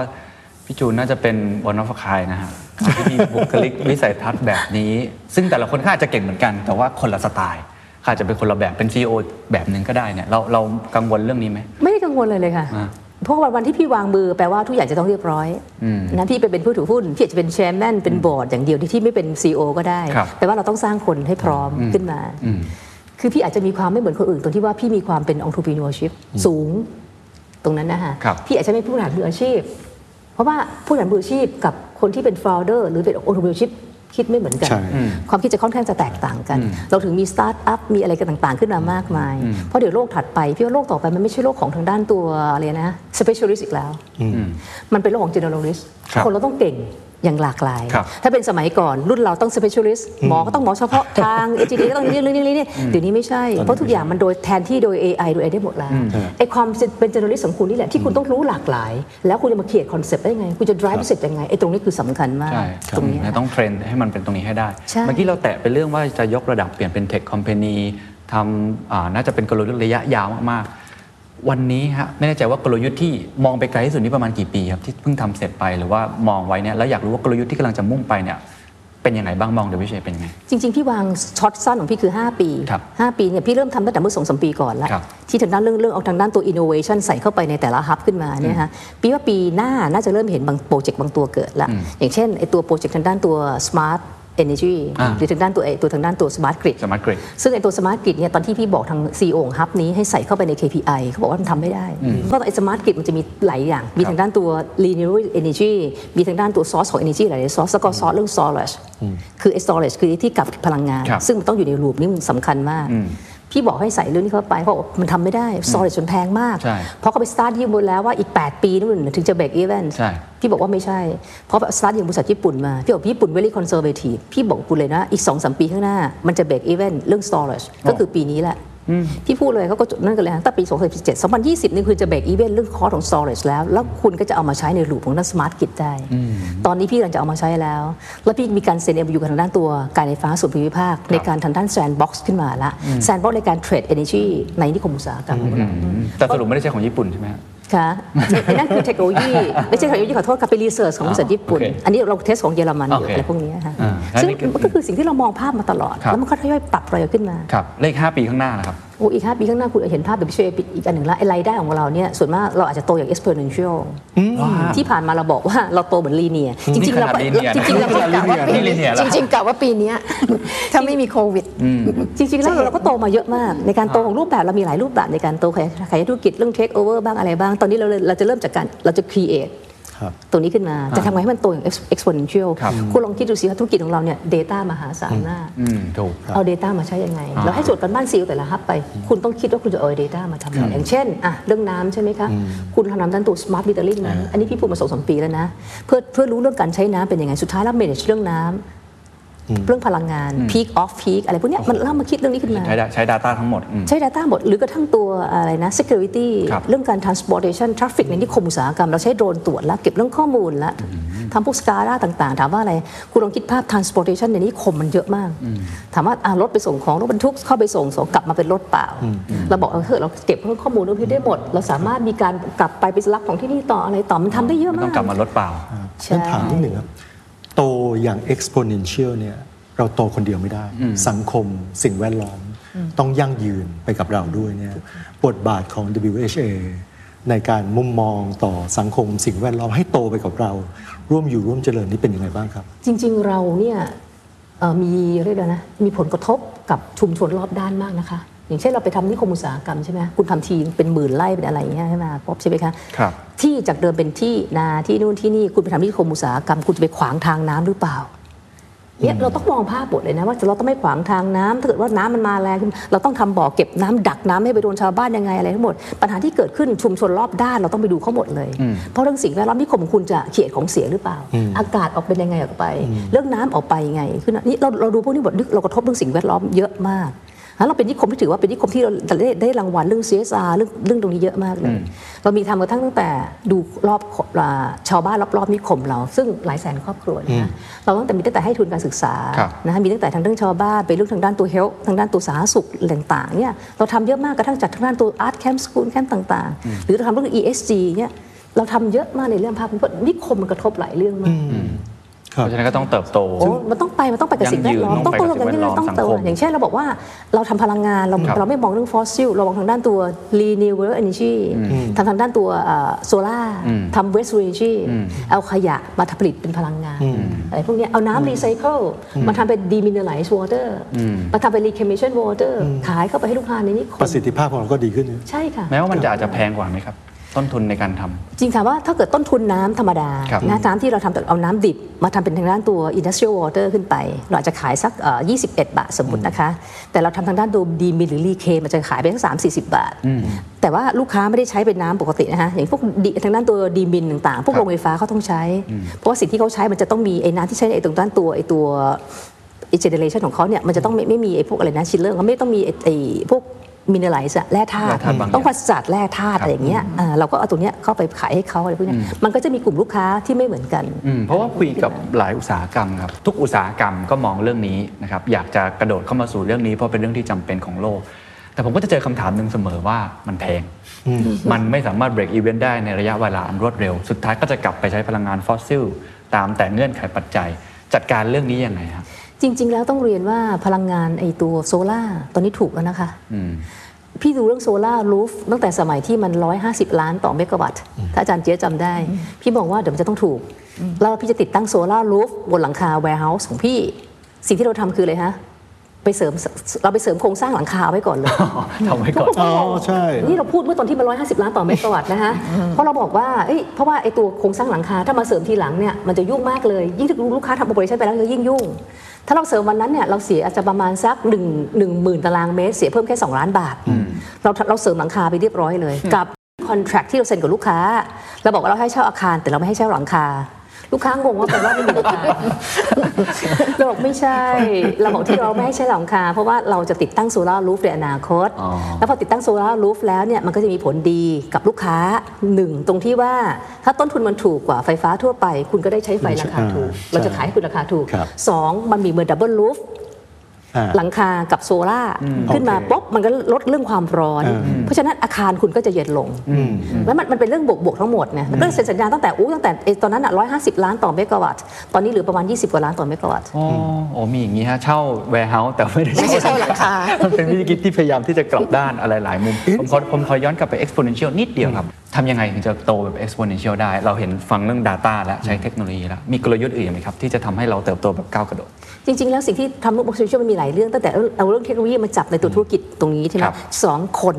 พี่จูนน่าจะเป็นวันอฟคายนะฮะที่มีบุคลิกวิสัยทัศน์แบบนี้ ซึ่งแต่ละคนก็อาจจะเก่งเหมือนกัน แต่ว่าคนละสไตล์ อาจจะเป็นคนละแบบเป็นซีอแบบหนึ่งก็ได้เนี่ยเราเรากังวลเรื่องนี้ไหมไม่ได้กังวลเลยเลยค่ะอ่าเพราะว่าวันที่พี่วางมือแปลว่าทุกอย่างจะต้องเรียบร้อยนะพี่ไปเป็นผู้ถือหุ้นพี่อาจจะเป็นแชร์แมนเป็นบอร์ดอย่างเดียวที่ที่ไม่เป็น CEO ก็ได้ครับแต่ว่าเราต้องสร้างคนให้พร้อมขึ้นมา คือพี่อาจจะมีความไม่เหมือนคนอื่นตรงที่ว่าพี่มีความเป็น entrepreneurship สูงตรงนั้นนะคะครับพี่อาจจะไม่ผู้บริหารมืออาชีพ เพราะว่าผู้บริหารมืออาชีพกับคนที่เป็น founder หรือเป็น entrepreneurship คิ ดไม่เหมือนกัน ใช่ ความคิดจะค่อนข้างจะแตกต่างกัน เราถึงมีสตาร์ทอัพมีอะไรกันต่างๆ ขึ้นมามากมาย เพราะเดี๋ยวโลกถัดไป พี่ว่าโลกต่อไปมันไม่ใช่โลกของทางด้านตัวอะไรนะ specialist อีกแล้ว มันเป็นโลกของ generalist ครับคนเราต้องเก่ง อย่างหลากหลายครับถ้าเป็นสมัยก่อนรุ่นเราต้อง specialist หมอก็ต้องหมอเฉพาะทางเอจีดีก็ต้องนี่เรื่องนี้นี่เดี๋ยวนี้ไม่ใช่ เพราะทุกอย่างมันโดยแทนที่โดย AI โดย AI ได้หมดแล้วไอ้ความเป็น generalist ของคุณนี่แหละที่คุณต้องรู้หลากหลาย แล้วคุณจะมาเขียน concept ได้ไง คุณจะ drive เสร็จยังไงไอ้ตรงนี้คือสำคัญมากใช่ตรงเนี้ยนะต้องเทรนให้มันเป็นตรงนี้ให้ได้ใช่เมื่อกี้เราแตะไปเรื่องว่าจะยกระดับเปลี่ยนเป็น tech companyทำอ่าน่าจะเป็นกลยุทธ์ระยะยาวมากๆ วันนี้ฮะไม่แน่ใจว่ากลยุทธ์ที่มองไปไกลที่สุดนี่ประมาณกี่ปีครับที่เพิ่งทำเสร็จไปหรือว่ามองไว้เนี่ยแล้วอยากรู้ว่ากลยุทธ์ที่กำลังจะมุ่งไปเนี่ยเป็นยังไงบ้างมอง WHA เป็นยังไงจริงๆพี่วางช็อตสั้นของพี่คือ 5 ปีครับ5ปีเนี่ยพี่เริ่มทำตั้งแต่เมื่อสองสามปีก่อนแล้วครับที่ทางด้านเรื่องเรื่องเอาทางด้านตัว innovation ใส่เข้าไปในแต่ละ hub ขึ้นมาเนี่ยฮะปีว่าปีหน้าน่าจะเริ่มเห็นบาง project บางตัวเกิดแล้ว อย่างเช่นไอตัว project ทางด้านตัว smart energy อ่าหรือทางด้านตัวไอตัวทางด้านตัว smart grid smart grid ซึ่งไอตัว smart grid เนี่ยตอนที่พี่บอกทาง CEO ของ hub นี้ให้ใส่เข้าไปใน KPI เขาบอกว่ามันทำไม่ได้ เพราะไอ smart grid มันจะมีหลายอย่าง มีทางด้านตัว renewable energy มีทางด้านตัว source ของ energy หลายๆ source แล้วก็ source เรื่อง storage คือไอ storage คือที่เก็บพลังงานครับซึ่งมันต้องอยู่ในรูปนี้มันสำคัญมาก พี่บอกให้ใส่เรื่องนี้เข้าไปเพราะมันทำไม่ได้ storage มันแพงมากใช่เพราะเขาไป study มาแล้วว่าอีก 8 ปีนู่นถึงจะ break even ใช่พี่บอกว่าไม่ใช่ เพราะ study จากบริษัทญี่ปุ่นมา พี่บอกญี่ปุ่น very conservative พี่บอกคุณเลยนะ อีก2 3 ปีข้างหน้ามันจะ break even เรื่อง storage ก็คือปีนี้แหละ พี่พูดเลยเขาก็จดนั่นกันเลยฮะตั้งปี 2017 2020 นี่คือจะ break even เรื่องคอร์สของ storage แล้ว แล้วคุณก็จะเอามาใช้ในรูปของ smart grid ได้ ตอนนี้พี่กำลังจะเอามาใช้แล้ว แล้วพี่มีการเซ็น MOU กับทางด้านตัวการไฟฟ้าส่วนภูมิภาค ในการทางด้าน sandbox ขึ้นมาละ sandbox ในการ trade energy ในนิคมอุตสาหกรรมของเราแต่สรุปไม่ได้ใช้ของญี่ปุ่นใช่ไหมฮะ ค่ะไอ้นั่นคือเทคโนโลยีไม่ใช่เทคโนโลยีขอโทษค่ะเป็นรีเสิร์ชของบริษัทญี่ปุ่นโอเคอันนี้เราเทสของเยอรมันอยู่โอเคอะไรพวกนี้ค่ะอ่าซึ่งอันนี้คือมันก็คือสิ่งที่เรามองภาพมาตลอดครับแล้วมันก็ทยอยปรับตัวขึ้นมาครับเลข5ปีข้างหน้านะครับโอ้อีกห้าปีข้างหน้าคุณเห็นภาพแบบวิชวลอีกอันหนึ่งละไอ้รายได้ของเราเนี่ยส่วนมากเราอาจจะโตอย่าง exponential ที่ผ่านมาเราบอกว่าเราโตเหมือนลีเนียจริงๆเราก็นี่ขนาด linear จริงๆเราก็นะกะว่านี่ linear เหรจอริงๆกะว่าปีเนี้ยถ้าไม่มีโควิด จริงๆแล้วเราก็โตมาเยอะมาก ในการโตของรูปแบบเรามีหลายรูปแบบในการโตขยายขยายธุรกิจเรื่อง take over บ้างอะไรบ้างตอนนี้เราเลยเราจะเริ่มจากการเราจะ create ครับตัวนี้ขึ้นมาจะทำไงให้มันโตอย่าง exponential ครับคุณลองคิดดูสิว่าธุรกิจของเราเนี่ย data มหาศาลมากอืมถูกเอา Data มาใช้ยังไง เราให้โจทย์กันบ้านซีลแต่ละฮับไป คุณต้องคิดว่าคุณจะเอา Data มาทำอะไรอย่างเช่นอะเรื่องน้ำใช่ไหมคะ คุณทำน้ำด้านตัว Smart Metering ไหมอันนี้พี่พูดมาสองสามปีแล้วนะ เพื่อเพื่อรู้เรื่องการใช้น้ำเป็นยังไง สุดท้ายแล้ว manage เรื่องน้ำ เรื่องพลังงาน peak off peak อะไรพวกเนี้ยมันเล่ามาคิดเรื่องนี้ขึ้นมา ใช้ da- ใช้ Data ทั้งหมดอืมใช้ Data หมด หรือกระทั่งตัวอะไรนะ security ครับเรื่องการ transportation traffic ในนิคมอุตสาหกรรม เราใช้โดรนตรวจแล้ว เก็บเรื่องข้อมูลแล้วทำพวก SCADA ต่าง ๆ ถามว่าอะไร คุณลองคิดภาพ transportation ในนิคมมันเยอะมาก ถามว่าอะรถไปส่งของรถบรรทุกเข้าไปส่งส่งกลับมาเป็นรถเปล่า เราบอกเออเถอะเราเก็บเรื่องข้อมูลเรื่องนี้ได้หมด เราสามารถมีการกลับไปไปรับของที่นี่ต่ออะไรต่อมันทำได้เยอะมันมาต้อกงกลับมาลดเปล่าใช่ฉันถามนิดหนึ่งครับ โตอย่าง exponential เนี่ยเราโตคนเดียวไม่ได้ สังคมสิ่งแวดล้อม ต้องยั่งยืนไปกับเราด้วยเนี่ยบทบาทของ WHA ในการมุมมองต่อสังคมสิ่งแวดล้อมให้โตไปกับเรา ร่วมอยู่ร่วมเจริญนี่เป็นยังไงบ้างครับ จริง ๆ เราเนี่ยเอ่อมีเรียกอะไรนะมีผลกระทบกับชุมชนรอบด้านมากนะคะ อย่างเช่นเราไปทำนิคมอุตสาหกรรมใช่ไหมคุณทำทีเป็นหมื่นไร่เป็นอะไรอย่างเงี้ยใช่ไหมป๊อบใช่ไหมคะครับที่จากเดิมเป็นที่นาที่นู่นที่นี่คุณไปทำนิคมอุตสาหกรรม คุณจะไปขวางทางน้ำหรือเปล่าเนี่ยเราต้องมองภาพหมดเลยนะว่าเราต้องไม่ขวางทางน้ำถ้าเกิดว่าน้ำมันมาแรงขึ้นเราต้องทำบ่อเก็บน้ำดักน้ำไม่ให้ไปโดนชาวบ้านยังไงอะไรทั้งหมด ปัญหาที่เกิดขึ้นชุมชนรอบด้านเราต้องไปดูเขาหมดเลย เพราะเรื่องสิ่งแวดล้อมนิคมของคุณจะเขียดของเสียหรือเปล่า อากาศออกเป็นยังไงออกไป เรื่องน้ำออกไปยังไงคือนี่เราเราดูพวกนี้หมดเรากระทบเรื่องสิ่งแวดล้อมเยอะมาก แล้วเราเป็นนิคมที่ถือว่าเป็นนิคมที่เราได้ได้รางวัลเรื่อง CSR เรื่องเรื่องตรงนี้เยอะมากเลย เรามีทำกระทั่งตั้งแต่ดูรอบอ่าชาวบ้านรอบๆนิคมเรา ซึ่งหลายแสนครอบครัวนะเราตั้งแต่มีตั้งแต่ให้ทุนการศึกษาครับนะคะมีตั้งแต่ทางเรื่องชาวบ้านไปเรื่องทางด้านตัว health ทางด้านตัวสาธารณสุขต่างๆเนี่ยเราทำเยอะมากกระทั่งจัดทางด้านตัว art camp school camp ต่างๆ หรือเราทำเรื่อง ESG เนี่ยเราทำเยอะมากในเรื่องภาพเพราะนิคมมันกระทบหลายเรื่องมากครั เพราะฉะนั้นก็ต้องเติบโตโอ้มันต้องไป มันต้องไปกับสิ่งแวดล้อมยั่งยืนต้องโตต้องไปกับกันสิ่งแวดล้อมต้องโตสังคมอย่างเช่นเราบอกว่าเราทำพลังงานเราครับเราไม่มองเรื่องฟอสซิลเรามองทางด้านตัว renewable energy ทำทางด้านตัวโซล่าทำ waste energy เอาขยะมาผลิตเป็นพลังงานอะไรพวกเนี้ยเอาน้ำรีไซเคิลมาทำเป็น demineralize water มาทำเป็น reclamation water ขายเข้าไปให้ลูกค้าในนี้ประสิทธิภาพของเราก็ดีขึ้นนะใช่ค่ะแม้ว่ามันจะอาจจะแพงกว่าไหมครับ ต้นทุนในการทำจริงถามว่าถ้าเกิดต้นทุนน้ำธรรมดาครับนะน้ำที่เราทำจากเอาน้ำดิบ มาทำเป็นทางด้านตัว industrial water ขึ้นไป เราอาจจะขายสักเอ่อ21 บาทสมมตินะคะ แต่เราทำทางด้านตัว demin หรือ reclaim มันจะขายไปสัก3 40บาท แต่ว่าลูกค้าไม่ได้ใช้เป็นน้ำปกตินะคะอย่างพวกดิทางด้านตัว demin ต่างๆ พวกโรงไฟฟ้าเขาต้องใช้ เพราะว่าสิ่งที่เขาใช้มันจะต้องมีไอ้น้ำที่ใช้ในไอ้ตรงด้านตัวไอ้ตัวไอ้ generation ของเขาเนี่ยมันจะต้องไม่ไม่มีไอ้พวกอะไรนะชิลเลอร์เขาไม่ต้องมีไอ้ไอ้พวก mineralize แร่ธาตุแร่ธาตุบางอย่างต้องผสานแร่ธาตุอะไรอย่างเงี้ยอ่าเราก็เอาตรงเนี้ยเข้าไปขายให้เขาอะไรพวกเนี้ยมันก็จะมีกลุ่มลูกค้าที่ไม่เหมือนกันอืมเพราะว่าคุยกับหลายอุตสาหกรรมครับ ทุกอุตสาหกรรมก็มองเรื่องนี้นะครับอยากจะกระโดดเข้ามาสู่เรื่องนี้เพราะเป็นเรื่องที่จำเป็นของโลก แต่ผมก็จะเจอคำถามหนึ่งเสมอว่ามันแพง มันไม่สามารถ break even ได้ในระยะเวลาอันรวดเร็ว สุดท้ายก็จะกลับไปใช้พลังงานฟอสซิลตามแต่เงื่อนไขปัจจัย จัดการเรื่องนี้ยังไงครับ จริง ๆ แล้วต้องเรียนว่าพลังงานไอตัวโซล่าร์ตอนนี้ถูกแล้วนะคะพี่ดูเรื่อง solar roof ตั้งแต่สมัยที่มัน 150 ล้านต่อเมกะวัตต์ ถ้าอาจารย์เจ๊ยบจำได้ พี่บอกว่าเดี๋ยวมันจะต้องถูก แล้วพี่จะติดตั้ง solar roof บนหลังคา warehouse ของพี่ สิ่งที่เราทำคืออะไรฮะไปเสริมเราไปเสริมโครงสร้างหลังคาไว้ก่อนเลยทำไว้ก่อนอ๋อใช่นี่เราพูดเมื่อตอนที่มัน150ล้านต่อเมกะวัตต์นะคะเพราะเราบอกว่าเอ้ยเพราะว่าไอ้ตัวโครงสร้างหลังคาถ้ามาเสริมทีหลังเนี่ยมันจะยุ่งมากเลยยิ่งถ้าลูกค้าทำ operation ไปแล้วจะยิ่งยุ่ง ถ้าเราเสริมวันนั้นเนี่ยเราเสียอาจจะประมาณสัก1 1 0 0 0 0ตารางเมตร เสียเพิ่มแค่ 2 ล้านบาท เราเราเสริมหลังคาไปเรียบร้อยเลย กับคอนแท c t ที่เราเซ็นกับลูกค้า เราบอกว่าเราให้เช่าอาคารแต่เราไม่ให้เช่าหลังคา ลูกค้างงว่าแปลว่าไม่มีหลังคาเราบอกไม่ใช่ เราบอกที่เราไม่ให้ใช้หลังคา เพราะว่าเราจะติดตั้ง solar roof ในอนาคตอ๋อแล้วพอติดตั้ง solar roof แล้วเนี่ยมันก็จะมีผลดีกับลูกค้าหนึ่งตรงที่ว่าถ้าต้นทุนมันถูกกว่าไฟฟ้าทั่วไป คุณก็ได้ใช้ไฟราคาถูกอ่าเราจะขายให้คุณราคาถูกครับสองมันมีเหมือน double roof อ่า หลังคากับโซล่าร์ขึ้นมาโอเคปุ๊บมันก็ลดเรื่องความร้อนอืมเพราะฉะนั้นอาคารคุณก็จะเย็นลง แล้วมันมันเป็นเรื่องบวกบวกๆทั้งหมดเนี่ยก็เซ็นสัญญาตั้งแต่อู้ตั้งแต่ไอ้ตอนนั้นอะ150ล้านต่อเมกะวัตต์ตอนนี้เหลือประมาณ 20 กว่าล้านต่อเมกะวัตต์อ๋อโอ้มีอย่างนี้ฮะเช่า warehouse แต่ไม่ได้ไม่ใช่เช่าหลังคามันเป็นวิธีคิดที่พยายามที่จะกลับด้านอะไรหลายมุมผมขอผมขอย้อนกลับไป exponential นิดเดียวครับ ทำยังไงถึงจะโตแบบ exponential ได้ เราเห็นฟังเรื่อง Data แล้วใช้เทคโนโลยีแล้ว มีกลยุทธ์อื่นไหมครับ ที่จะทำให้เราเติบโตแบบก้าวกระโดด จริง ๆ แล้วสิ่งที่ทำลูกบอลมันมีหลายเรื่อง ตั้งแต่เอาเรื่องเทคโนโลยีมาจับในตัวธุรกิจตรงนี้ใช่ไหมครับสองคน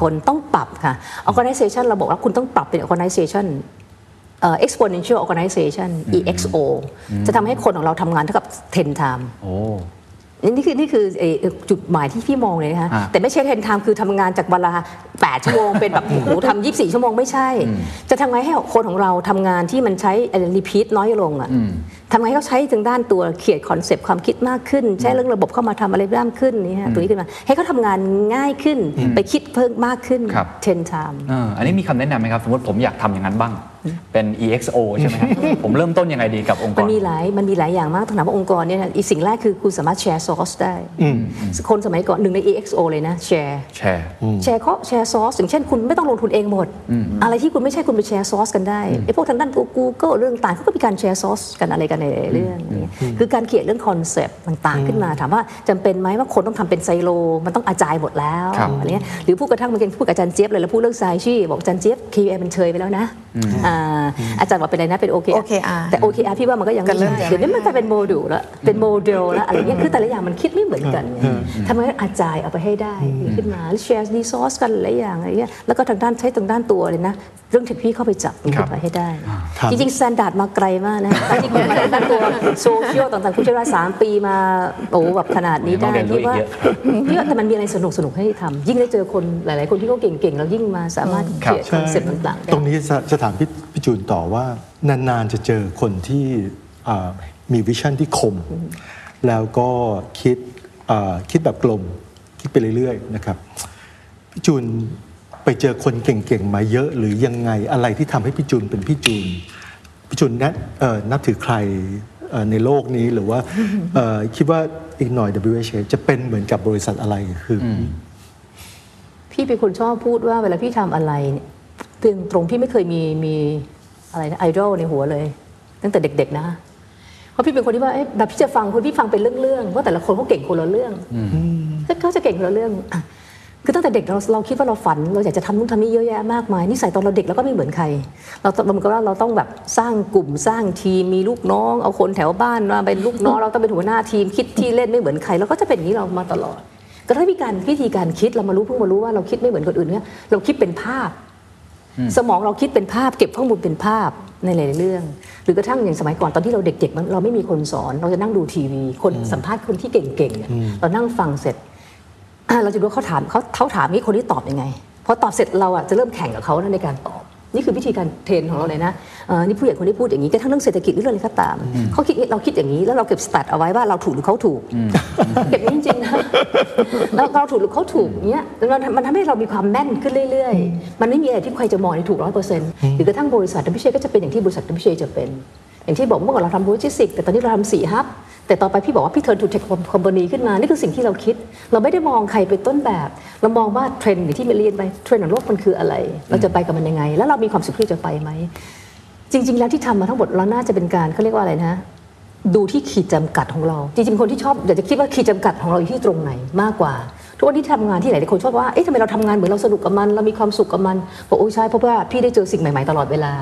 คนต้องปรับค่ะ organization เราบอกว่าคุณต้องปรับเป็น organization เอ่อ exponential organization EXO จะทำให้คนของเราทำงานเท่ากับ 10 time โอ้ นี่คือนี่คือเอ่อจุดหมายที่พี่มองเลยนะคะอ่าแต่ไม่ใช่เทนไทม์คือทำงานจากวันละ8ชั่วโมง เป็นแบบโอ้โหทำ24ชั่วโมงไม่ใช่ จะทำไงให้คนของเราทำงานที่มันใช้repeat น้อยลงอะทำไงให้เขาใช้ทางด้านตัวเขียน concept ความคิดมากขึ้น ใช้เรื่องระบบเข้ามาทำอะไรบ้างขึ้นนี่ฮะตัวนี้ขึ้นมา ให้เขาทำงานง่ายขึ้นไปคิดเพิ่มมากขึ้นครับเทนไทม์เอออันนี้มีคำแนะนำไหมครับ สมมติผมอยากทำอย่างนั้นบ้าง เป็น EXO ใช่ไหมครับผมเริ่มต้นยังไงดีกับองค์กมันรมีหลายมันมีหลายอย่างมากถามว่าองค์กรเนี่ยนะอีกสิ่งแรกคือคุณสามารถแชร์ซอสได้ คนสมัยก่อนหนึ่งใน EXO เลยนะแชร์แชร์แชร์เขาแชร์ซอสอย่างเช่นคุณไม่ต้องลงทุนเองหมด อะไรที่คุณไม่ใช่คุณไปแชร์ซอสกันได้ไอ้พวกทางด้านตัว Google เรื่องต่างเขาก็มีการแชร์ซอสกันอะไรกันในเรื่องนี้คือการเขียนเรื่องคอนเซปต์ต่างๆ ขึ้นมาถามว่าจำเป็นไหมว่าคนต้องทำเป็นไซโล มันต้องอาจายหมดแล้วครับอะไรเงี้ยหรือพูดกระทั่งมันเป็นพูดกับอาจารย์เจี๊ยบเลยแล้วพูดเรื่องไซชี่บอกอาจารย์เจี๊ยบ QA มันเชยไปแล้วนะ อ่าอาจารย์บอกเป็นอะไรนะเป็น OKR OKR แต่ OKR พี่ว่ามันก็ยังก็ไม่เริ่มใช่เดี๋ยวนี้มันกลายเป็นโมดูลแล้วเป็นโมเดลแล้วอะไรเงี้ยคือแต่ละอย่างมันคิดไม่เหมือนกันไงทำไมอาจายเอาไปให้ได้ขึ้นมาแล้วแชร์ resource กันหลายอย่างอะไรเงี้ยแล้วก็ทางด้านใช้ทางด้านตัวเลยนะ เรื่องเทคโนโลยีเข้าไปจับมันครับขึ้นไปให้ได้ครับจริงๆ Standard มาไกลมากนะตอนที่คุณมาทางด้านตัวโซเชียลต่างๆคุณใช้เวลาสามปีมาโอ้แบบขนาดนี้ต้อได้งเรียนรู้พี่ว่าอีกเยอะพี่ว่าแต่มันมีอะไรสนุกสนุกๆให้ทำยิ่งได้เจอคนหลาย ๆ คนที่เขาเก่งๆแล้วยิ่งมาสามารถครับเขียน concept ต่างๆได้ตรงนี้จะจะถามพี่พี่จูนต่อว่านานๆจะเจอคนที่อ่ามี vision ที่คม แล้วก็คิดอ่าคิดแบบกลม คิดไปเรื่อยๆนะครับพี่จูนไปเจอคนเก่งๆมาเยอะหรือยังไงอะไรที่ทำให้พี่จูนเป็นพี่จูนพี่จูนแนะเอ่อนับถือใครเอ่อในโลกนี้หรือว่าเอ่อคิดว่าอีกหน่อย WH จะเป็นเหมือนกับบริษัทอะไรคืออพี่เป็นคนชอบพูดว่าเวลาพี่ทำอะไรเนี่ย ตรงตรงพี่ไม่เคยมีมีอะไรนะไอดอลในหัวเลย ตั้งแต่เด็ก ๆ นะ เพราะพี่เป็นคนที่ว่าเอ๊ะแบบพี่จะฟังคนพี่ฟังเป็นเรื่องๆว่าแต่ละคนเขาเก่งคนละเรื่องเขาจะเก่งคนละเรื่องอะคือตั้งแต่เด็กเราเราคิดว่าเราฝัน เราอยากจะทำนู่นทำนี่เยอะแยะมากมายนิสัยตอนเราเด็กเราก็ไม่เหมือนใคร เราต้องมันก็ว่าเราต้องแบบสร้างกลุ่มสร้างทีมมีลูกน้อง เอาคนแถวบ้านมาเป็นลูกน้องเราต้องเป็นหัวหน้าทีมคิดที่เล่นไม่เหมือนใครเราก็จะเป็นอย่างนี้เรามาตลอด ก็ถ้ามีการวิธีการคิดเรามารู้เพิ่งมารู้ว่าเราคิดไม่เหมือนคนอื่นเนี่ยเราคิดเป็นภาพ สมองเราคิดเป็นภาพเก็บข้อมูลเป็นภาพในหลายๆเรื่อง หรือกระทั่งอย่างสมัยก่อนตอนที่เราเด็กๆมันเราไม่มีคนสอน เราจะนั่งดูทีวี คนสัมภาษณ์คนที่เก่งๆเนี่ยเรานั่งฟังเสร็จอะเราจะรู้ว่าเขาถามเขาเขาถามนี้คนที่ตอบยังไงพอตอบเสร็จเราอะจะเริ่มแข่งกับเขานะในการตอบ นี่คือวิธีการ train ของเราเลยนะเอ่อนี่ผู้ใหญ่คนที่พูดอย่างนี้กระทั่งเรื่องเศรษฐกิจหรือเรื่องอะไรก็ตามเขาคิดเราคิดอย่างนี้แล้วเราเก็บ stat เอาไว้ว่าเราถูกหรือเขาถูก เก็บไว้จริงๆนะเราเราถูกหรือเขาถูกเนี้ยมันมันทำให้เรามีความแม่นขึ้นเรื่อยๆ มันไม่มีอะไรที่ใครจะมองในถูกร้อยเปอร์เซ็นต์หรือกระทั่งบริษัท WHA ก็จะเป็นอย่างที่บริษัท WHA จะเป็น อย่างที่บอกเมื่อก่อนเราทำโลจิสติกส์แต่ตอนนี้เราทำสี่ hub แต่ต่อไปพี่บอกว่าพี่ turn to tech company ขึ้นมา นี่คือสิ่งที่เราคิด เราไม่ได้มองใครเป็นต้นแบบ เรามองว่าเทรนด์ที่เมเรียนไปเทรนด์ของโลกมันคืออะไร เราจะไปกับมันยังไง แล้วเรามีความสุขที่จะไปไหม จริง ๆ แล้วที่ทำมาทั้งหมดเราน่าจะเป็นการเขาเรียกว่าอะไรนะ ดูที่ขีดจำกัดของเรา จริงๆคนที่ชอบอยากจะคิดว่าขีดจำกัดของเราอยู่ที่ตรงไหนมากกว่าทุกวันที่ทำงานที่ไหนหลายคนชอบว่า เอ๊ะทำไมเราทำงานเหมือนเราสนุกกับมัน เรามีความสุขกับมันบอกโอ้ใช่ เพราะว่าพี่ได้เจอสิ่งใหม่ๆตลอดเวลา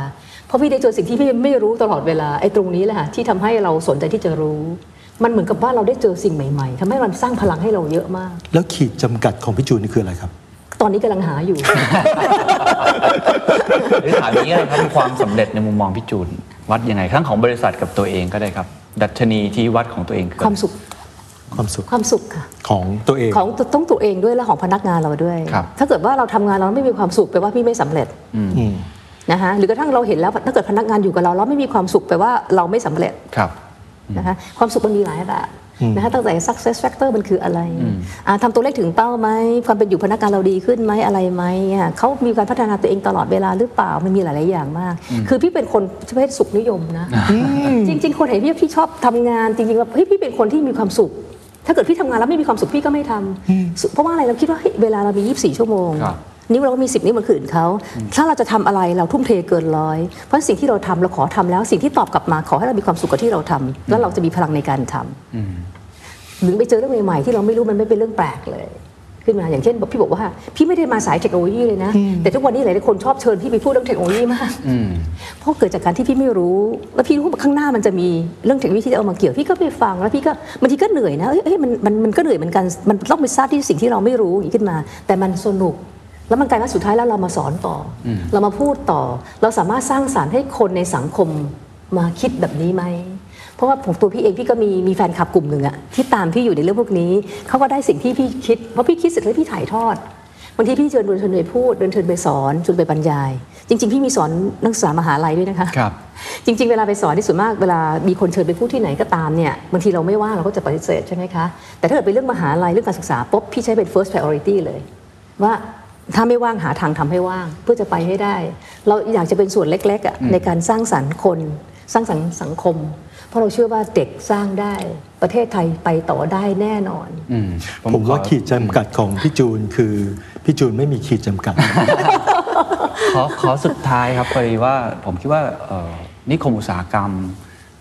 เพราะพี่ได้เจอสิ่งที่พี่ไม่รู้ตลอดเวลา ไอ้ตรงนี้แหละค่ะที่ทำให้เราสนใจที่จะรู้ มันเหมือนกับว่าเราได้เจอสิ่งใหม่ ๆทำให้มันสร้างพลังให้เราเยอะมาก แล้วขีดจำกัดของพี่จูนนี่คืออะไรครับ ตอนนี้กำลังหาอยู่หรือถามอย่างนี้เลยครับความสำเร็จในมุมมองพี่จูน วัดยังไงทั้งของบริษัทกับตัวเองก็ได้ครับ ดัชนีที่วัดของตัวเองคือความสุขความสุขความสุขค่ะของตัวเองของต้องตัวเองด้วยและของพนักงานเราด้วยครับถ้าเกิดว่าเราทำงานเราไม่มีความสุขแปลว่าพี่ไม่สำเร็จอืมนะคะหรือกระทั่งเราเห็นแล้วถ้าเกิดพนักงานอยู่กับเราแล้วไม่มีความสุขแปลว่าเราไม่สำเร็จครับ นะคะความสุขมันมีหลายแบบนะคะตั้งแต่ success factor มันคืออะไรอ่าทำตัวเลขถึงเป้าไหมความเป็นอยู่พนักงานเราดีขึ้นไหมอะไรไหมอะเขามีการพัฒนาตัวเองตลอดเวลาหรือเปล่ามันมีหลาย ๆ อย่างมาก คือพี่เป็นคนประเภทสุขนิยมนะจริง ๆ คนเห็นพี่พี่ชอบทำงานจริงๆว่าเฮ้ยพี่เป็นคนที่มีความสุข ถ้าเกิดพี่ทำงานแล้วไม่มีความสุขพี่ก็ไม่ทำสุเพราะว่าอะไรเราคิดว่าเฮ้ยเวลาเรามี 24 ชั่วโมงครับ นิ้วเราก็มีสิบนิ้วเหมือนคนอื่นเขาถ้าเราจะทำอะไรเราทุ่มเทเกินร้อยเพราะสิ่งที่เราทำเราขอทำแล้ว สิ่งที่ตอบกลับมาขอให้เรามีความสุขกับที่เราทำแล้วเราจะมีพลังในการทำหรือไปเจอเรื่องใหม่ๆที่เราไม่รู้มันไม่เป็นเรื่องแปลกเลยขึ้นมาอย่างเช่นบอกพี่บอกว่า พี่ไม่ได้มาสายเทคโนโลยีเลยนะ แต่ทุกวันนี้หลายๆคนชอบเชิญพี่ไปพูดเรื่องเทคโนโลยีมากเพราะเกิดจากการที่พี่ไม่รู้ แล้วพี่รู้ว่าข้างหน้ามันจะมีเรื่องเทคโนโลยีที่จะเอามาเกี่ยวพี่ก็ไปฟังแล้วพี่ก็บางทีก็เหนื่อยนะเอ้ยเอ้ยมันมันมันก็เหนื่อยเหมือนกันมันต้องไปทราบที่สิ่งที่เราไม่รู้อย่างนี้ขึ้นมา แต่มันสนุก แล้วมันกลายว่าสุดท้ายแล้วเรามาสอนต่ออเรามาพูดต่อ เราสามารถสร้างสารรค์ให้คนในสังคมมาคิดแบบนี้ไหมเพราะว่าผมตัวพี่เองพี่ก็มีมีแฟนคลับกลุ่มหนึ่งอะที่ตามพี่อยู่ในเรื่องพวกนี้เขาก็ได้สิ่งที่พี่คิดเพราะพี่คิดเสร็จแล้วพี่ถ่ายทอดบางทีพี่เชิญเดินเชิญไปพูดเดินเชิญไปสอนชวนไปบรรยาย จริง ๆ พี่มีสอนนักศึกษามหาลัยด้วยนะคะครับจริง ๆ เวลาไปสอนที่ส่วนมากเวลามีคนเชิญไปพูดที่ไหนก็ตามเนี่ยบางทีเราไม่ว่างเราก็จะปฏิเสธใช่ไหมคะแต่ถ้าเกิดเป็นเรื่องมหาลัยเรื่องการศึกษาปุ๊บพี่ใช้เป็น first priority เลย ว่า ถ้าไม่ว่างหาทางทำให้ว่าง เพื่อจะไปให้ได้ เราอยากจะเป็นส่วนเล็กๆอะในการสร้างสรรค์คนสร้างสรรค์สังคม เพราะเราเชื่อว่าเด็กสร้างได้ประเทศไทยไปต่อได้แน่นอนอืมผมว่าขอขีดจำกัดของพี่จูนคือพี่จูนไม่มีขีดจำกัด ขอขอสุดท้ายครับพอดีว่าผมคิดว่าเอ่อนิคมอุตสาหกรรม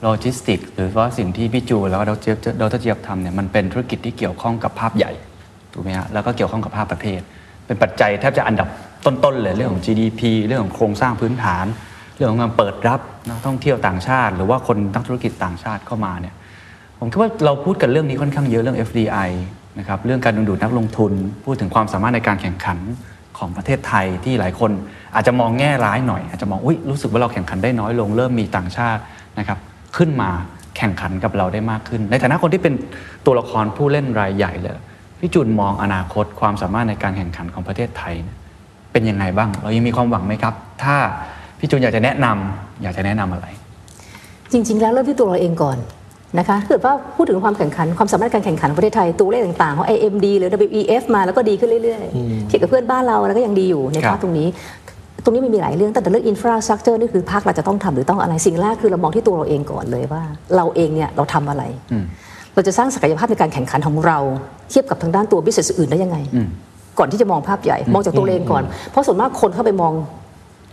โลจิสติกหรือว่าสิ่งที่พี่จูนแล้วก็ดรเจี๊ยบดรเจี๊ยบทำเนี่ยมันเป็นธุรกิจที่เกี่ยวข้องกับภาพใหญ่ถูกไหมฮะแล้วก็เกี่ยวข้องกับภาพประเทศ เป็นปัจจัยแทบจะอันดับต้นๆเลยเรื่องของ GDP เรื่องของโครงสร้างพื้นฐาน เรื่องของการเปิดรับนักท่องเที่ยวต่างชาติ หรือว่าคนนักธุรกิจต่างชาติเข้ามาเนี่ยผมคิดว่าเราพูดกันเรื่องนี้ค่อนข้างเยอะเรื่อง FDI นะครับเรื่องการดึงดูดนักลงทุน พูดถึงความสามารถในการแข่งขันของประเทศไทยที่หลายคนอาจจะมองแง่ร้ายหน่อย อาจจะมองอุ้ยรู้สึกว่าเราแข่งขันได้น้อยลง เริ่มมีต่างชาตินะครับขึ้นมาแข่งขันกับเราได้มากขึ้น ในฐานะคนที่เป็นตัวละครผู้เล่นรายใหญ่เลย พี่จุนมองอนาคตความสามารถในการแข่งขันของประเทศไทยเนี่ยเป็นยังไงบ้าง เรายังมีความหวังไหมครับ ถ้าพี่จุนอยากจะแนะนำอยากจะแนะนำอะไร จริง ๆ แล้วเริ่มที่ตัวเราเองก่อนนะคะถ้าเกิดว่าพูดถึงความแข่งขันความสามารถการแข่งขันของประเทศไทยตัวเลขต่างๆของ IMD หรือ WEF มาแล้วก็ดีขึ้นเรื่อยๆเทียบกับเพื่อนบ้านเราแล้วก็ยังดีอยู่ในครัภาบคตรงนี้ ตรงนี้มันมีหลายเรื่องตั้งแต่เรื่องอินฟราสตรักเจอร์นี่คือภาคเราจะต้องทำหรือต้องอะไรสิ่งแรกคือเรามองที่ตัวเราเองก่อนเลยว่า เราเองเนี่ยเราทำอะไร เราจะสร้างศักยภาพในการแข่งขันของเรา เทียบกับทางด้านตัวบิสเนสอื่นได้ยังไง ก่อนที่จะมองภาพใหญ่ มองจากตัวเราเองก่อน เพราะส่วนมากคนเข้าไปมอง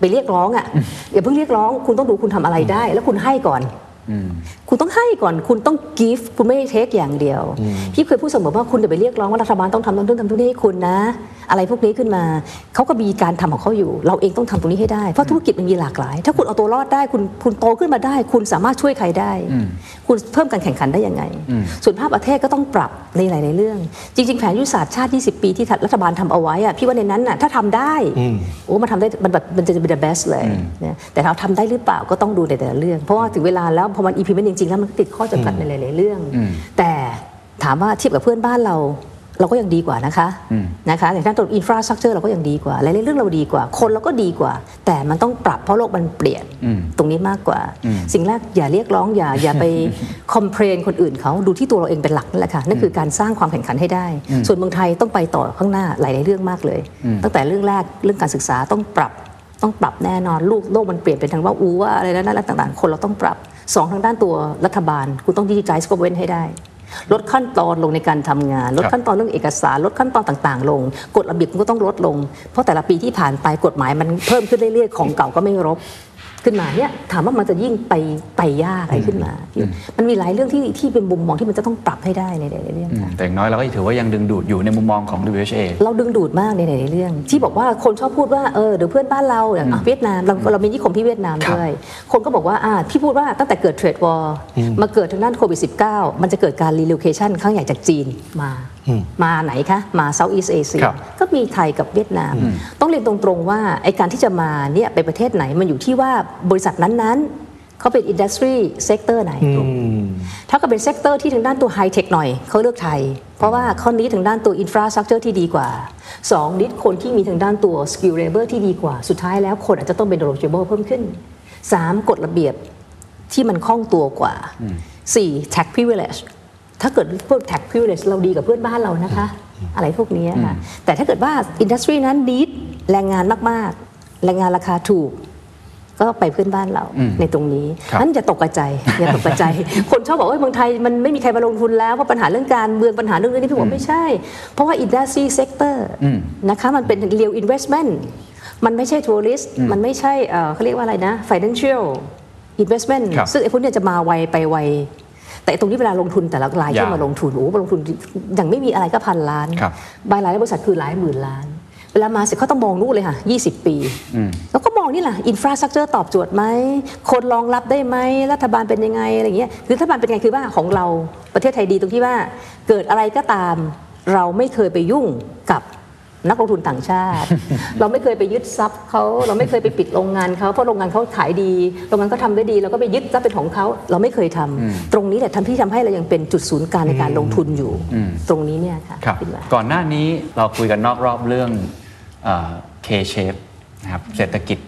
ไปเรียกร้องอะอย่าเพิ่งเรียกร้อง คุณต้องดูคุณทำอะไรได้ แล้วคุณให้ก่อน คุณต้องให้ก่อนคุณต้อง give คุณไม่ได้ take อย่างเดียว พี่เคยพูดเสมอว่าคุณอย่าไปเรียกร้องว่ารัฐบาลต้องทำต้องทำตรงนี้ให้คุณนะ อะไรพวกนี้ขึ้นมาเขาก็มีการทำของเขาอยู่ เราเองต้องทำตรงนี้ให้ได้เพราะธุรกิจมันมีหลากหลาย ถ้าคุณเอาตัวรอดได้คุณคุณโตขึ้นมาได้ คุณสามารถช่วยใครได้ คุณเพิ่มการแข่งขันได้ยังไง ส่วนภาพประเทศก็ต้องปรับในหลายๆเรื่อง จริง ๆ แผนยุทธศาสตร์ชาติ 20 ปีที่รัฐบาลทำเอาไว้อะพี่ว่าในนั้นน่ะถ้าทำได้โอ้มันทำได้มันแบบมันจะเป็น the best เลยนะแต่เราทำได้หรือเปล่าก็ต้องดูในแต่ละเรื่อง เพราะว่าถึงเวลาแล้วพอมัน implement จริงๆแล้วมันก็ติดข้อจำกัดในหลายๆเรื่อง แต่ถามว่าเทียบกับเพื่อนบ้านเราเราก็ยังดีกว่านะคะนะคะอย่างด้านตัวอินฟราสตรักเจอร์เราก็ยังดีกว่าหลายๆเรื่องเราดีกว่า คนเราก็ดีกว่า แต่มันต้องปรับเพราะโลกมันเปลี่ยนตรงนี้มากกว่า สิ่งแรกอย่าเรียกร้องอย่าอย่าไปคอมเพลนคนอื่นเขาดูที่ตัวเราเองเป็นหลักนั่นแหละค่ะนั่นคือการสร้างความแข่งขันให้ได้ ส่วนเมืองไทยต้องไปต่อข้างหน้าหลายๆเรื่องมากเลย ตั้งแต่เรื่องแรกเรื่องการศึกษาต้องปรับต้องปรับแน่นอนลูกโลกมันเปลี่ยนเป็นทางว่าอูว่าอะไรแล้วนั่นแล้วต่างๆ คนเราต้องปรับ สองทางด้านตัวรัฐบาล คุณต้องดิจิทัลสกเว้นให้ได้ ลดขั้นตอนลงในการทำงาน ลดขั้นตอนเรื่องเอกสาร ลดขั้นตอนต่างๆ ลง กฎระเบียบมันก็ต้องลดลง เพราะแต่ละปีที่ผ่านไปกฎหมายมันเพิ่มขึ้นเรื่อยๆ ของเก่าก็ไม่ลบ ขึ้นมาเนี่ยถามว่ามันจะยิ่งไปไปยากอะไรขึ้นมา มันมีหลายเรื่องที่ที่เป็นมุมมองที่มันจะต้องปรับให้ได้ในหลายๆเรื่องอืมค่ะแต่อย่างน้อยเราก็ถือว่ายังดึงดูดอยู่ในมุมมองของ WHA เราดึงดูดมากในหลายๆเรื่อง ที่บอกว่าคนชอบพูดว่าเออเดี๋ยวเพื่อนบ้านเราอย่างอะเวียดนามเราเรามีนิคมที่เวียดนามครับด้วยคนก็บอกว่าอ่าพี่พูดว่าตั้งแต่เกิด trade war มาเกิดทางด้านโควิด -19 มันจะเกิดการ relocation ครั้งใหญ่จากจีนมามาไหนคะ มา Southeast Asia ครับก็มีไทยกับเวียดนาม ต้องเรียนตรงๆว่าไอการที่จะมาเนี่ยไปประเทศไหนมันอยู่ที่ว่าบริษัทนั้นๆเขาเป็น industry sector ไหนถ้าก็เป็น sector ที่ทางด้านตัวไฮเทคหน่อยเขาเลือกไทย เพราะว่าเขา need ทางด้านตัว infrastructure ที่ดีกว่า 2 need คนที่มีทางด้านตัว skilled labor ที่ดีกว่า สุดท้ายแล้วคนอาจจะต้องเป็น knowledgeable เพิ่มขึ้น 3 กฎระเบียบที่มันคล่องตัวกว่า 4 tax privilege ถ้าเกิดพวก tax privilege เราดีกว่าเพื่อนบ้านเรานะคะ อะไรพวกนี้ค่ะแต่ถ้าเกิดว่า industry นั้น need แรงงานมากๆ แรงงานราคาถูกก็ไปเพื่อนบ้านเราในตรงนี้ครับนั้นอย่าตกกระใจอย่าตกกระใจ คนชอบบอกว่าเมืองไทยมันไม่มีใครมาลงทุนแล้วเพราะปัญหาเรื่องการเมืองปัญหาเรื่องนี้พี่บอกไม่ใช่ เพราะว่า industry sector นะคะมันเป็น real investment มันไม่ใช่ tourist มันไม่ใช่เอ่อเขาเรียกว่าอะไรนะ financial investment ครับซึ่งไอ้พวกเนี้ยจะมาไวไปไว แต่ตรงที่เวลาลงทุนแต่ละรายที่ยาวมาลงทุนโอ้โหลงทุนอย่างไม่มีอะไรก็พันล้านครับบางรายบริษัทคือหลายหมื่นล้านเวลามาเสร็จเขาต้องมองนู่นเลยค่ะ 20 ปี แล้วก็มองนี่แหละอินฟราสตรักเจอร์ตอบโจทย์ไหม คนรองรับได้ไหม รัฐบาลเป็นยังไง อะไรเงี้ยคือรัฐบาลเป็นยังไงคือว่าของเราประเทศไทยดีตรงที่ว่า เกิดอะไรก็ตาม เราไม่เคยไปยุ่งกับ นักลงทุนต่างชาติ เราไม่เคยไปยึดทรัพย์เขาเราไม่เคยไปปิดโรงงานเขาเพราะโรงงานเขาขายดี โรงงานเขาทำได้ดีเราก็ไปยึดทรัพย์เป็นของเขาเราไม่เคยทำตรงนี้แหละทำที่ทำให้เรายังเป็นจุดศูนย์กลางในการลงทุนอยู่ ตรงนี้เนี่ยค่ะครับคิดว่าก่อนหน้านี้เราคุยกันนอกรอบเรื่องเอ่อ K shape นะครับเศรษฐกิจ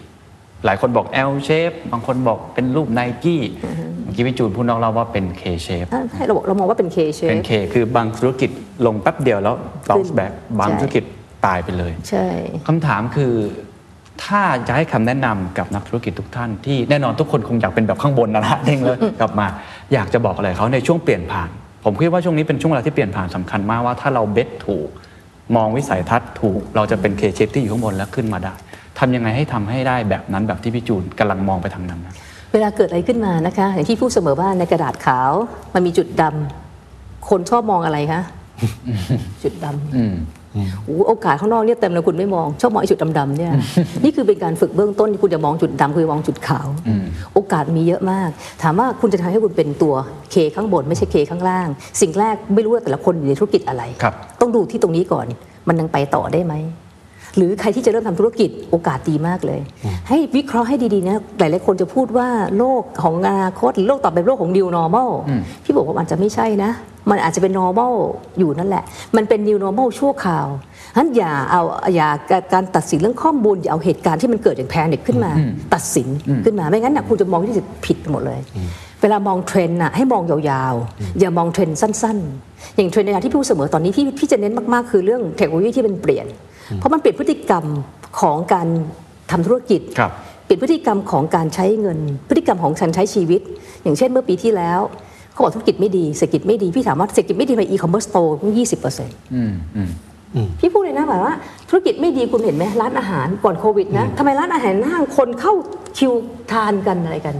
หลายคนบอก L shape บางคนบอกเป็นรูปไนกี้เมื่อกี้พี่จูนพูดนอกรอบว่าเป็น K shape อ่าให้เราบอกเรามองว่าเป็น K เป็น shape K คือบางธุรกิจลงแป๊บเดียวแล้ว bounce back บางใช่ธุรกิจ ตายไปเลย ใช่คำถามคือถ้าจะให้คำแนะนำกับนักธุรกิจทุกท่านที่แน่นอนทุกคนคงอยากเป็นแบบข้างบนนะละเด้งเลยกลับมา อยากจะบอกอะไรเขาในช่วงเปลี่ยนผ่าน ผมคิดว่าช่วงนี้เป็นช่วงเวลาที่เปลี่ยนผ่านสำคัญมากว่าถ้าเราเบ็ดถูก มองวิสัยทัศน์ถูก เราจะเป็นเคเชฟที่อยู่ข้างบนแล้วขึ้นมาได้ทำยังไงให้ทำให้ได้แบบนั้นแบบที่พี่จูนกำลังมองไปทางนั้นนะเวลาเกิดอะไรขึ้นมานะคะอย่างที่พูดเสมอว่าในกระดาษขาวมันมีจุดดำคนชอบมองอะไรคะจุดดำ โอ้โหโอกาสข้างนอกเนี่ยเต็มเลยคุณไม่มอง ชอบมองไอ้จุดดำๆเนี่ยนี่คือเป็นการฝึกเบื้องต้นที่คุณจะมองจุดดำคือมองจุดขาว โอกาสมีเยอะมาก ถามว่าคุณจะทำให้คุณเป็นตัวเคข้างบนไม่ใช่เคข้างล่าง สิ่งแรกไม่รู้ว่าแต่ละคนอยู่ในธุรกิจอะไรครับต้องดูที่ตรงนี้ก่อน มันยังไปต่อได้ไหม หรือใครที่จะเริ่มทำธุรกิจโอกาสดีมากเลย ให้วิเคราะห์ให้ดีๆนะหลายๆคนจะพูดว่าโลกของอนาคตหรือโลกต่อไปเป็นโลกของ new normal พี่บอกว่ามันจะไม่ใช่นะ มันอาจจะเป็น normal อยู่นั่นแหละ มันเป็น new normal ชั่วคราวฉะนั้นอย่าเอาอย่าการตัดสินเรื่องข้อมูลอย่าเอาเหตุการณ์ที่มันเกิดอย่างแพนิคขึ้นมา ตัดสินขึ้นมาไม่งั้นนะคุณจะมองที่ผิดไปหมดเลย เวลามองเทรนด์น่ะให้มองยาวๆ อย่ามองเทรนด์สั้น ๆ อย่างเทรนด์ในที่พี่พูดเสมอตอนนี้พี่พี่จะเน้นมากๆคือเรื่องเทคโนโลยีที่มันเปลี่ยน เพราะมันเปลี่ยนพฤติกรรมของการทำธุรกิจครับเปลี่ยนพฤติกรรมของการใช้เงิน พฤติกรรมของการใช้ชีวิต อย่างเช่นเมื่อปีที่แล้วเขาบอกธุรกิจไม่ดีเศรษฐกิจไม่ดี พี่ถามว่าเศรษฐกิจไม่ดีไปอีคอมเมิร์ซโตตั้งยี่สิบเปอร์เซ็นต์อืมอืมพี่พูดเลยนะแบบว่า ธุรกิจไม่ดีคุณเห็นไหมร้านอาหารก่อนโควิดนะทำไมร้านอาหารห้างคนเข้าคิวทานกันอะไรกัน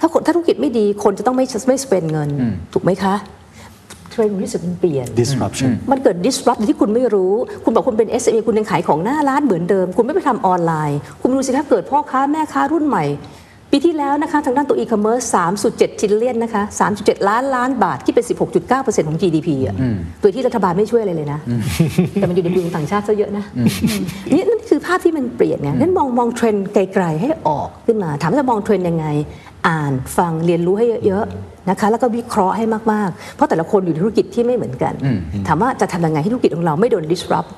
ถ้าคนถ้าธุรกิจไม่ดีคนจะต้องไม่ไม่ spend เงิน ถูกไหมคะ เทรนด์รู้สึกมันเปลี่ยน disruption มันเกิด disrupt ที่คุณไม่รู้ คุณบอกคุณเป็น SME คุณยังขายของหน้าร้านเหมือนเดิม คุณไม่ไปทำออนไลน์ คุณดูสิคะเกิดพ่อค้าแม่ค้ารุ่นใหม่ ปีที่แล้วนะคะทางด้านตัว e-commerce 3.7ทิลเลียนนะคะ3.7 ล้านล้านบาทที่เป็น 16.9%ของ GDP อะโดยที่รัฐบาลไม่ช่วยอะไรเลยนะ แต่มันอยู่ในมือของต่างชาติซะเยอะนะนี่นั่นคือภาพที่มันเปลี่ยนไงนั้นมองมองเทรนด์ไกลๆให้ออกขึ้นมาถามว่าจะมองเทรนด์ยังไง อ่านฟังเรียนรู้ให้เยอะๆ นะคะแล้วก็วิเคราะห์ให้มาก ๆ เพราะแต่ละคนอยู่ในธุรกิจที่ไม่เหมือนกัน ถามว่าจะทำยังไงให้ธุรกิจของเราไม่โดน disrupt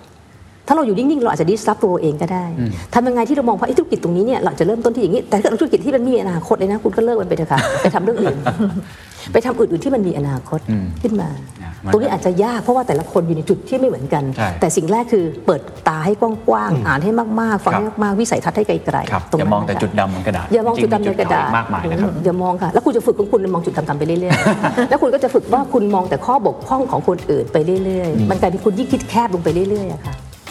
ถ้าเราอยู่นิ่งๆ เราอาจจะ disrupt ตัวเราเองก็ได้ทำยังไงที่เรามองว่าไอ้ธุรกิจตรงนี้เนี่ยเราจะเริ่มต้นที่อย่างนี้ แต่ถ้าเกิดธุรกิจที่มันมีอนาคตเลยนะคุณก็เลิกมันไปเถอะค่ะไปทำเรื่องอื่น ไปทำอื่นๆที่มันมีอนาคตขึ้นมาอะมันตรงนี้อาจจะยากเพราะว่าแต่ละคนอยู่ในจุดที่ไม่เหมือนกันใช่แต่สิ่งแรกคือเปิดตาให้กว้างๆอ่านให้มากๆฟังครับให้มากๆวิสัยทัศน์ให้ไกลครับๆตรงอย่านั้นมองแต่นะคะจุดดำบนกระดาษอย่ามองจุดดำในจริๆกระดาษมากมายนะครับอย่ามองค่ะแล้วคุณจะฝึกของคุณมองจุดดำๆไปเรื่อยๆแล้วคุณก็จะฝึกว่าคุณมองแต่ข้อบกพร่องของคนอื่นไปเรื่อยๆ มันกลายเป็นคุณยิ่งคิดแคบลงไปเรื่อยๆอะค่ะ